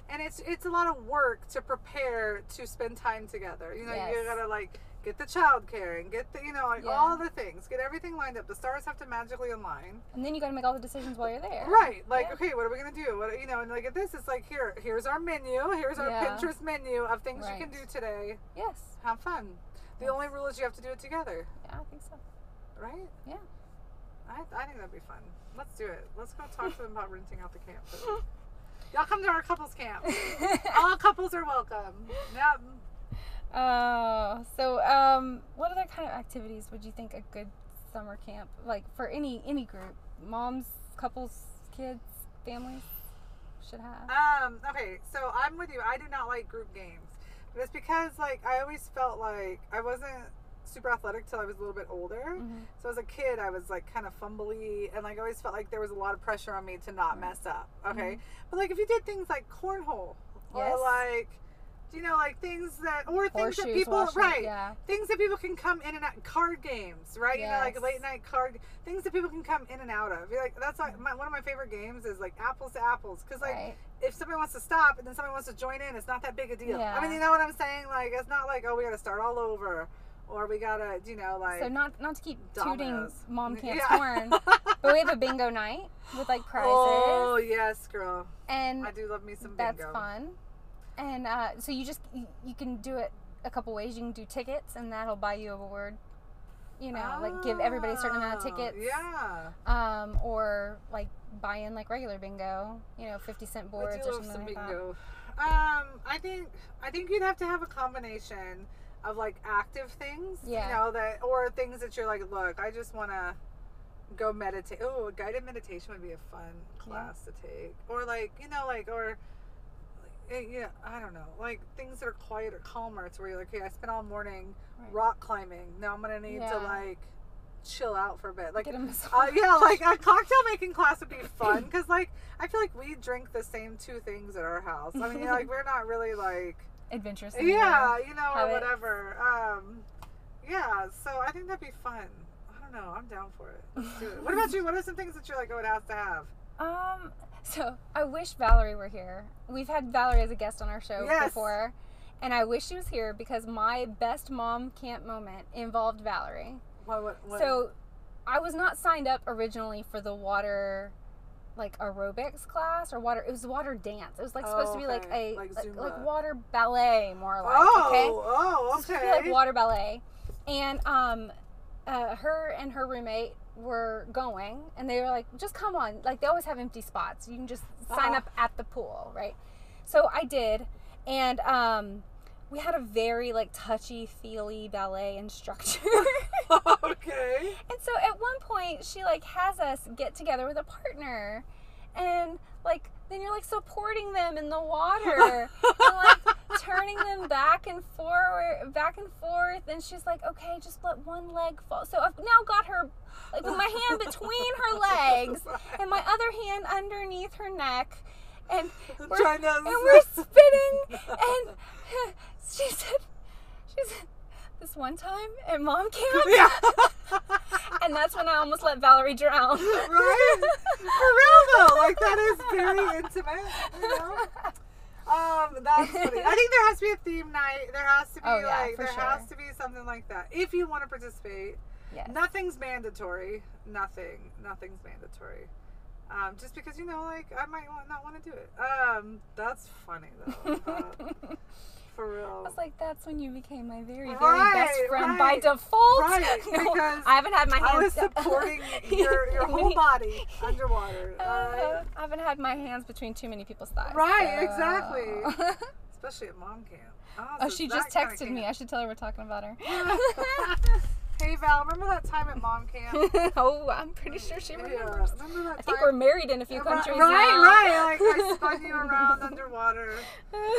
[SPEAKER 2] and it's it's a lot of work to prepare to spend time together. You know, you
[SPEAKER 1] Yes.
[SPEAKER 2] gotta like get the child care and get the you know, like
[SPEAKER 1] Yeah.
[SPEAKER 2] all the things. Get everything lined up. The stars have to magically align.
[SPEAKER 1] And then you got to make all the decisions while you're there.
[SPEAKER 2] Right. Like,
[SPEAKER 1] Yeah.
[SPEAKER 2] okay, what are we gonna do? What you know, and like at this, it's like here, here's our menu. Here's our
[SPEAKER 1] Yeah.
[SPEAKER 2] Pinterest menu of things you can do today.
[SPEAKER 1] Yes.
[SPEAKER 2] Have fun. The
[SPEAKER 1] Yes.
[SPEAKER 2] only rule is you have to do it together,
[SPEAKER 1] Yeah, I think so.
[SPEAKER 2] right?
[SPEAKER 1] Yeah.
[SPEAKER 2] I, I think that'd be fun. Let's do it. Let's go talk to them about renting out the camp. Y'all come to our couples camp. All couples are welcome. Yep.
[SPEAKER 1] Oh, so um, what other kind of activities would you think a good summer camp, like for any any group, moms, couples, kids, families, should have?
[SPEAKER 2] Um. Okay. So I'm with you. I do not like group games, but it's because like I always felt like I wasn't super athletic till I was a little bit older.
[SPEAKER 1] Mhm.
[SPEAKER 2] So as a kid, I was like kind of fumbly, and like I always felt like there was a lot of pressure on me to not
[SPEAKER 1] Right.
[SPEAKER 2] mess up. Okay, but like if you did things like cornhole, or like, you know, like things that, or things that people,
[SPEAKER 1] washing,
[SPEAKER 2] right,
[SPEAKER 1] Yeah.
[SPEAKER 2] things that people can come in and out, card games, right? You know, like late night card, things that people can come in and out of. You're like that's like my, one of my favorite games is like apples to apples, because like
[SPEAKER 1] right.
[SPEAKER 2] if somebody wants to stop and then somebody wants to join in, it's not that big a deal. I mean, you know what I'm saying? Like it's not like oh we got to start all over, or we gotta, you know, like.
[SPEAKER 1] So not not to keep tooting
[SPEAKER 2] dominoes.
[SPEAKER 1] mom camp's
[SPEAKER 2] Yeah.
[SPEAKER 1] horn, but we have a bingo night with like oh, prizes,
[SPEAKER 2] Oh yes, girl.
[SPEAKER 1] and
[SPEAKER 2] I do love me some Bingo.
[SPEAKER 1] that's fun. And uh, so you just you, you can do it a couple ways. You can do tickets, and that'll buy you a reward. You know, like give everybody a certain amount of
[SPEAKER 2] Oh,
[SPEAKER 1] tickets.
[SPEAKER 2] Yeah.
[SPEAKER 1] Um, or like buy in like regular bingo. You know, fifty cent boards or something
[SPEAKER 2] some
[SPEAKER 1] like that.
[SPEAKER 2] Um, I think I think you'd have to have a combination of like active things,
[SPEAKER 1] Yeah.
[SPEAKER 2] you know, that or things that you're like, look, I just want to go meditate. Oh, guided meditation would be a fun class to take, or like you know, like or. Eh, Yeah, I don't know. Like things that are quiet or calmer. It's where you're like, okay, I spent all morning
[SPEAKER 1] Right.
[SPEAKER 2] rock climbing. Now I'm gonna need to like chill out for a bit. Like
[SPEAKER 1] Get a massage.
[SPEAKER 2] uh, yeah, like a cocktail making class would be fun because, like, I feel like we drink the same two things at our house. I mean, you know, like we're not really like,
[SPEAKER 1] Adventurous.
[SPEAKER 2] yeah, you know, or whatever. Um, yeah, so I think that'd be fun. I don't know. I'm down for it. Let's do it. What about you? What are some things that you're like, oh, it has to have?
[SPEAKER 1] Um, so I wish Valerie were here. We've had Valerie as a guest on our show
[SPEAKER 2] Yes.
[SPEAKER 1] before, and I wish she was here because my best mom camp moment involved Valerie.
[SPEAKER 2] What, what, what?
[SPEAKER 1] So I was not signed up originally for the water like aerobics class or water it was water dance. It was like supposed
[SPEAKER 2] Oh,
[SPEAKER 1] to be like a
[SPEAKER 2] Like
[SPEAKER 1] like, like water ballet more or less.
[SPEAKER 2] oh,
[SPEAKER 1] okay.
[SPEAKER 2] oh, okay.
[SPEAKER 1] be like water ballet. And um uh, her and her roommate were going and they were like just come on. Like they always have empty spots. You can just sign
[SPEAKER 2] Uh-huh.
[SPEAKER 1] up at the pool right? So i did and um we had a very like touchy feely ballet instructor.
[SPEAKER 2] Okay.
[SPEAKER 1] and so at one point she like has us get together with a partner and like then you're like supporting them in the water. And like turning them back and forward back and forth and she's like okay just let one leg fall so i've now got her like with my hand between her legs and my other hand underneath her neck and we're, and we're spinning and she said she said this one time at mom camp
[SPEAKER 2] Yeah.
[SPEAKER 1] and that's when i almost let valerie drown
[SPEAKER 2] right? For real though, like that is very intimate. You know? Um, that's funny. I think there has to be a theme night. There has to be
[SPEAKER 1] Oh, yeah,
[SPEAKER 2] like there
[SPEAKER 1] sure.
[SPEAKER 2] has to be something like that if you want to participate.
[SPEAKER 1] yes.
[SPEAKER 2] Nothing's mandatory. Nothing. Nothing's mandatory. Um, just because you know, like I might not want to do it. Um, that's funny though. Uh, for
[SPEAKER 1] I was like, that's when you became my very, very
[SPEAKER 2] Right,
[SPEAKER 1] best friend by default.
[SPEAKER 2] right,
[SPEAKER 1] No,
[SPEAKER 2] because
[SPEAKER 1] I haven't had my
[SPEAKER 2] I was
[SPEAKER 1] hands.
[SPEAKER 2] supporting your your whole body underwater.
[SPEAKER 1] Uh,
[SPEAKER 2] alright?
[SPEAKER 1] I haven't had my hands between too many people's thighs.
[SPEAKER 2] Right,
[SPEAKER 1] so-
[SPEAKER 2] exactly. Especially at mom camp.
[SPEAKER 1] oh,
[SPEAKER 2] so
[SPEAKER 1] she just
[SPEAKER 2] that kinda
[SPEAKER 1] texted me. I should tell her we're talking about her.
[SPEAKER 2] Hey Val, remember that time at mom camp?
[SPEAKER 1] oh, I'm pretty sure she
[SPEAKER 2] Yeah,
[SPEAKER 1] remembers.
[SPEAKER 2] remember that
[SPEAKER 1] I think we're married in a few
[SPEAKER 2] Right,
[SPEAKER 1] countries
[SPEAKER 2] right,
[SPEAKER 1] now.
[SPEAKER 2] right. Like I spun you around underwater.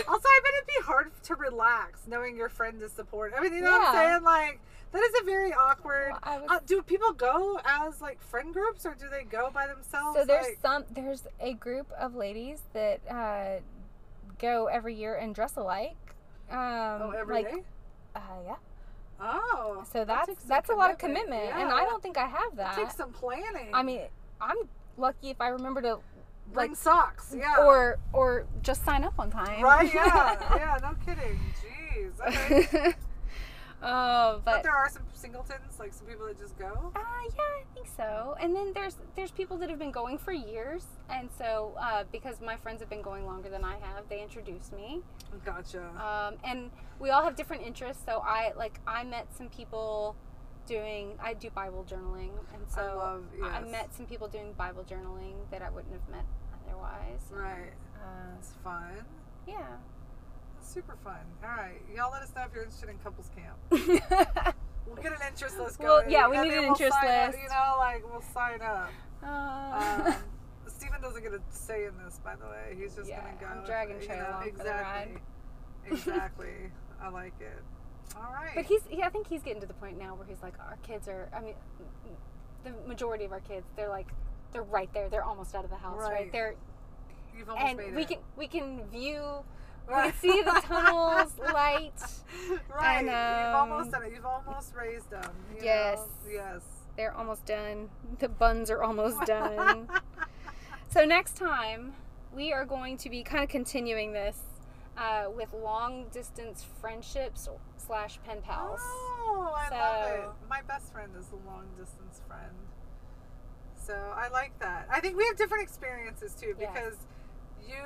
[SPEAKER 2] Also, I bet it'd be hard to relax knowing your friend is supportive. I mean, you know what I'm saying? Like that is a very awkward.
[SPEAKER 1] Well, was-
[SPEAKER 2] uh, do people go as like friend groups or do they go by themselves?
[SPEAKER 1] So there's
[SPEAKER 2] Like-
[SPEAKER 1] some there's a group of ladies that uh, go every year and dress alike. Um,
[SPEAKER 2] oh, every
[SPEAKER 1] like,
[SPEAKER 2] day?
[SPEAKER 1] Uh, yeah.
[SPEAKER 2] Oh,
[SPEAKER 1] So
[SPEAKER 2] that
[SPEAKER 1] that's
[SPEAKER 2] takes
[SPEAKER 1] that's a lot of commitment, and I don't think I have
[SPEAKER 2] That
[SPEAKER 1] that.
[SPEAKER 2] takes some planning.
[SPEAKER 1] I mean, I'm lucky if I remember to
[SPEAKER 2] bring
[SPEAKER 1] like
[SPEAKER 2] socks. Yeah.
[SPEAKER 1] or or just sign up on time.
[SPEAKER 2] right. Yeah. yeah. No kidding. Jeez. Okay.
[SPEAKER 1] oh,
[SPEAKER 2] but,
[SPEAKER 1] but
[SPEAKER 2] there are some singletons, like some people that just go.
[SPEAKER 1] Uh, yeah, I think so. And then there's there's people that have been going for years, and so uh, because my friends have been going longer than I have, they introduced me.
[SPEAKER 2] Gotcha.
[SPEAKER 1] Um, and we all have different interests. So I like I met some people doing I do Bible journaling, and so
[SPEAKER 2] I love. Yes.
[SPEAKER 1] I met some people doing Bible journaling that I wouldn't have met otherwise.
[SPEAKER 2] Right.
[SPEAKER 1] Uh,
[SPEAKER 2] It's fun.
[SPEAKER 1] yeah.
[SPEAKER 2] Super fun. All right. Y'all let us know if you're interested in couples camp. We'll get an interest list
[SPEAKER 1] Well,
[SPEAKER 2] going.
[SPEAKER 1] yeah, we
[SPEAKER 2] and
[SPEAKER 1] need an
[SPEAKER 2] we'll
[SPEAKER 1] interest
[SPEAKER 2] sign up,
[SPEAKER 1] list.
[SPEAKER 2] you know, like we'll sign up.
[SPEAKER 1] Uh,
[SPEAKER 2] Um, Steven doesn't get a say in this, by the way. He's just
[SPEAKER 1] Yeah,
[SPEAKER 2] gonna go.
[SPEAKER 1] I'm
[SPEAKER 2] if-
[SPEAKER 1] dragging
[SPEAKER 2] you know,
[SPEAKER 1] along for the ride.
[SPEAKER 2] exactly. exactly. I like it. All right.
[SPEAKER 1] But he's, yeah, I think he's getting to the point now where he's like, our kids are, I mean, the majority of our kids, they're like, they're right there. They're almost out of the house, right?
[SPEAKER 2] Right.
[SPEAKER 1] They're,
[SPEAKER 2] You've almost
[SPEAKER 1] and
[SPEAKER 2] made
[SPEAKER 1] we
[SPEAKER 2] it.
[SPEAKER 1] can, we can view, we can see the tunnels light.
[SPEAKER 2] Right.
[SPEAKER 1] And,
[SPEAKER 2] You've almost
[SPEAKER 1] um,
[SPEAKER 2] done it. You've almost raised them.
[SPEAKER 1] Yes.
[SPEAKER 2] know? Yes.
[SPEAKER 1] They're almost done. The buns are almost done. so next time, we are going to be kind of continuing this uh, with long distance friendships slash pen pals.
[SPEAKER 2] Oh, I love it. My best friend is a long distance friend. So I like that. I think we have different experiences too because you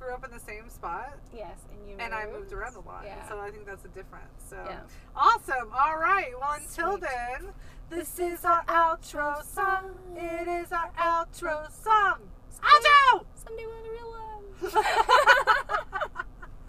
[SPEAKER 2] grew up in the same spot
[SPEAKER 1] Yes, and you
[SPEAKER 2] and I moved around a lot.
[SPEAKER 1] Yeah.
[SPEAKER 2] So I think that's a difference. So
[SPEAKER 1] Yeah.
[SPEAKER 2] awesome. All right. Well, until
[SPEAKER 1] Sweet.
[SPEAKER 2] then, this is our outro song. It is our outro song. Outro!
[SPEAKER 1] Someday we'll have a real one.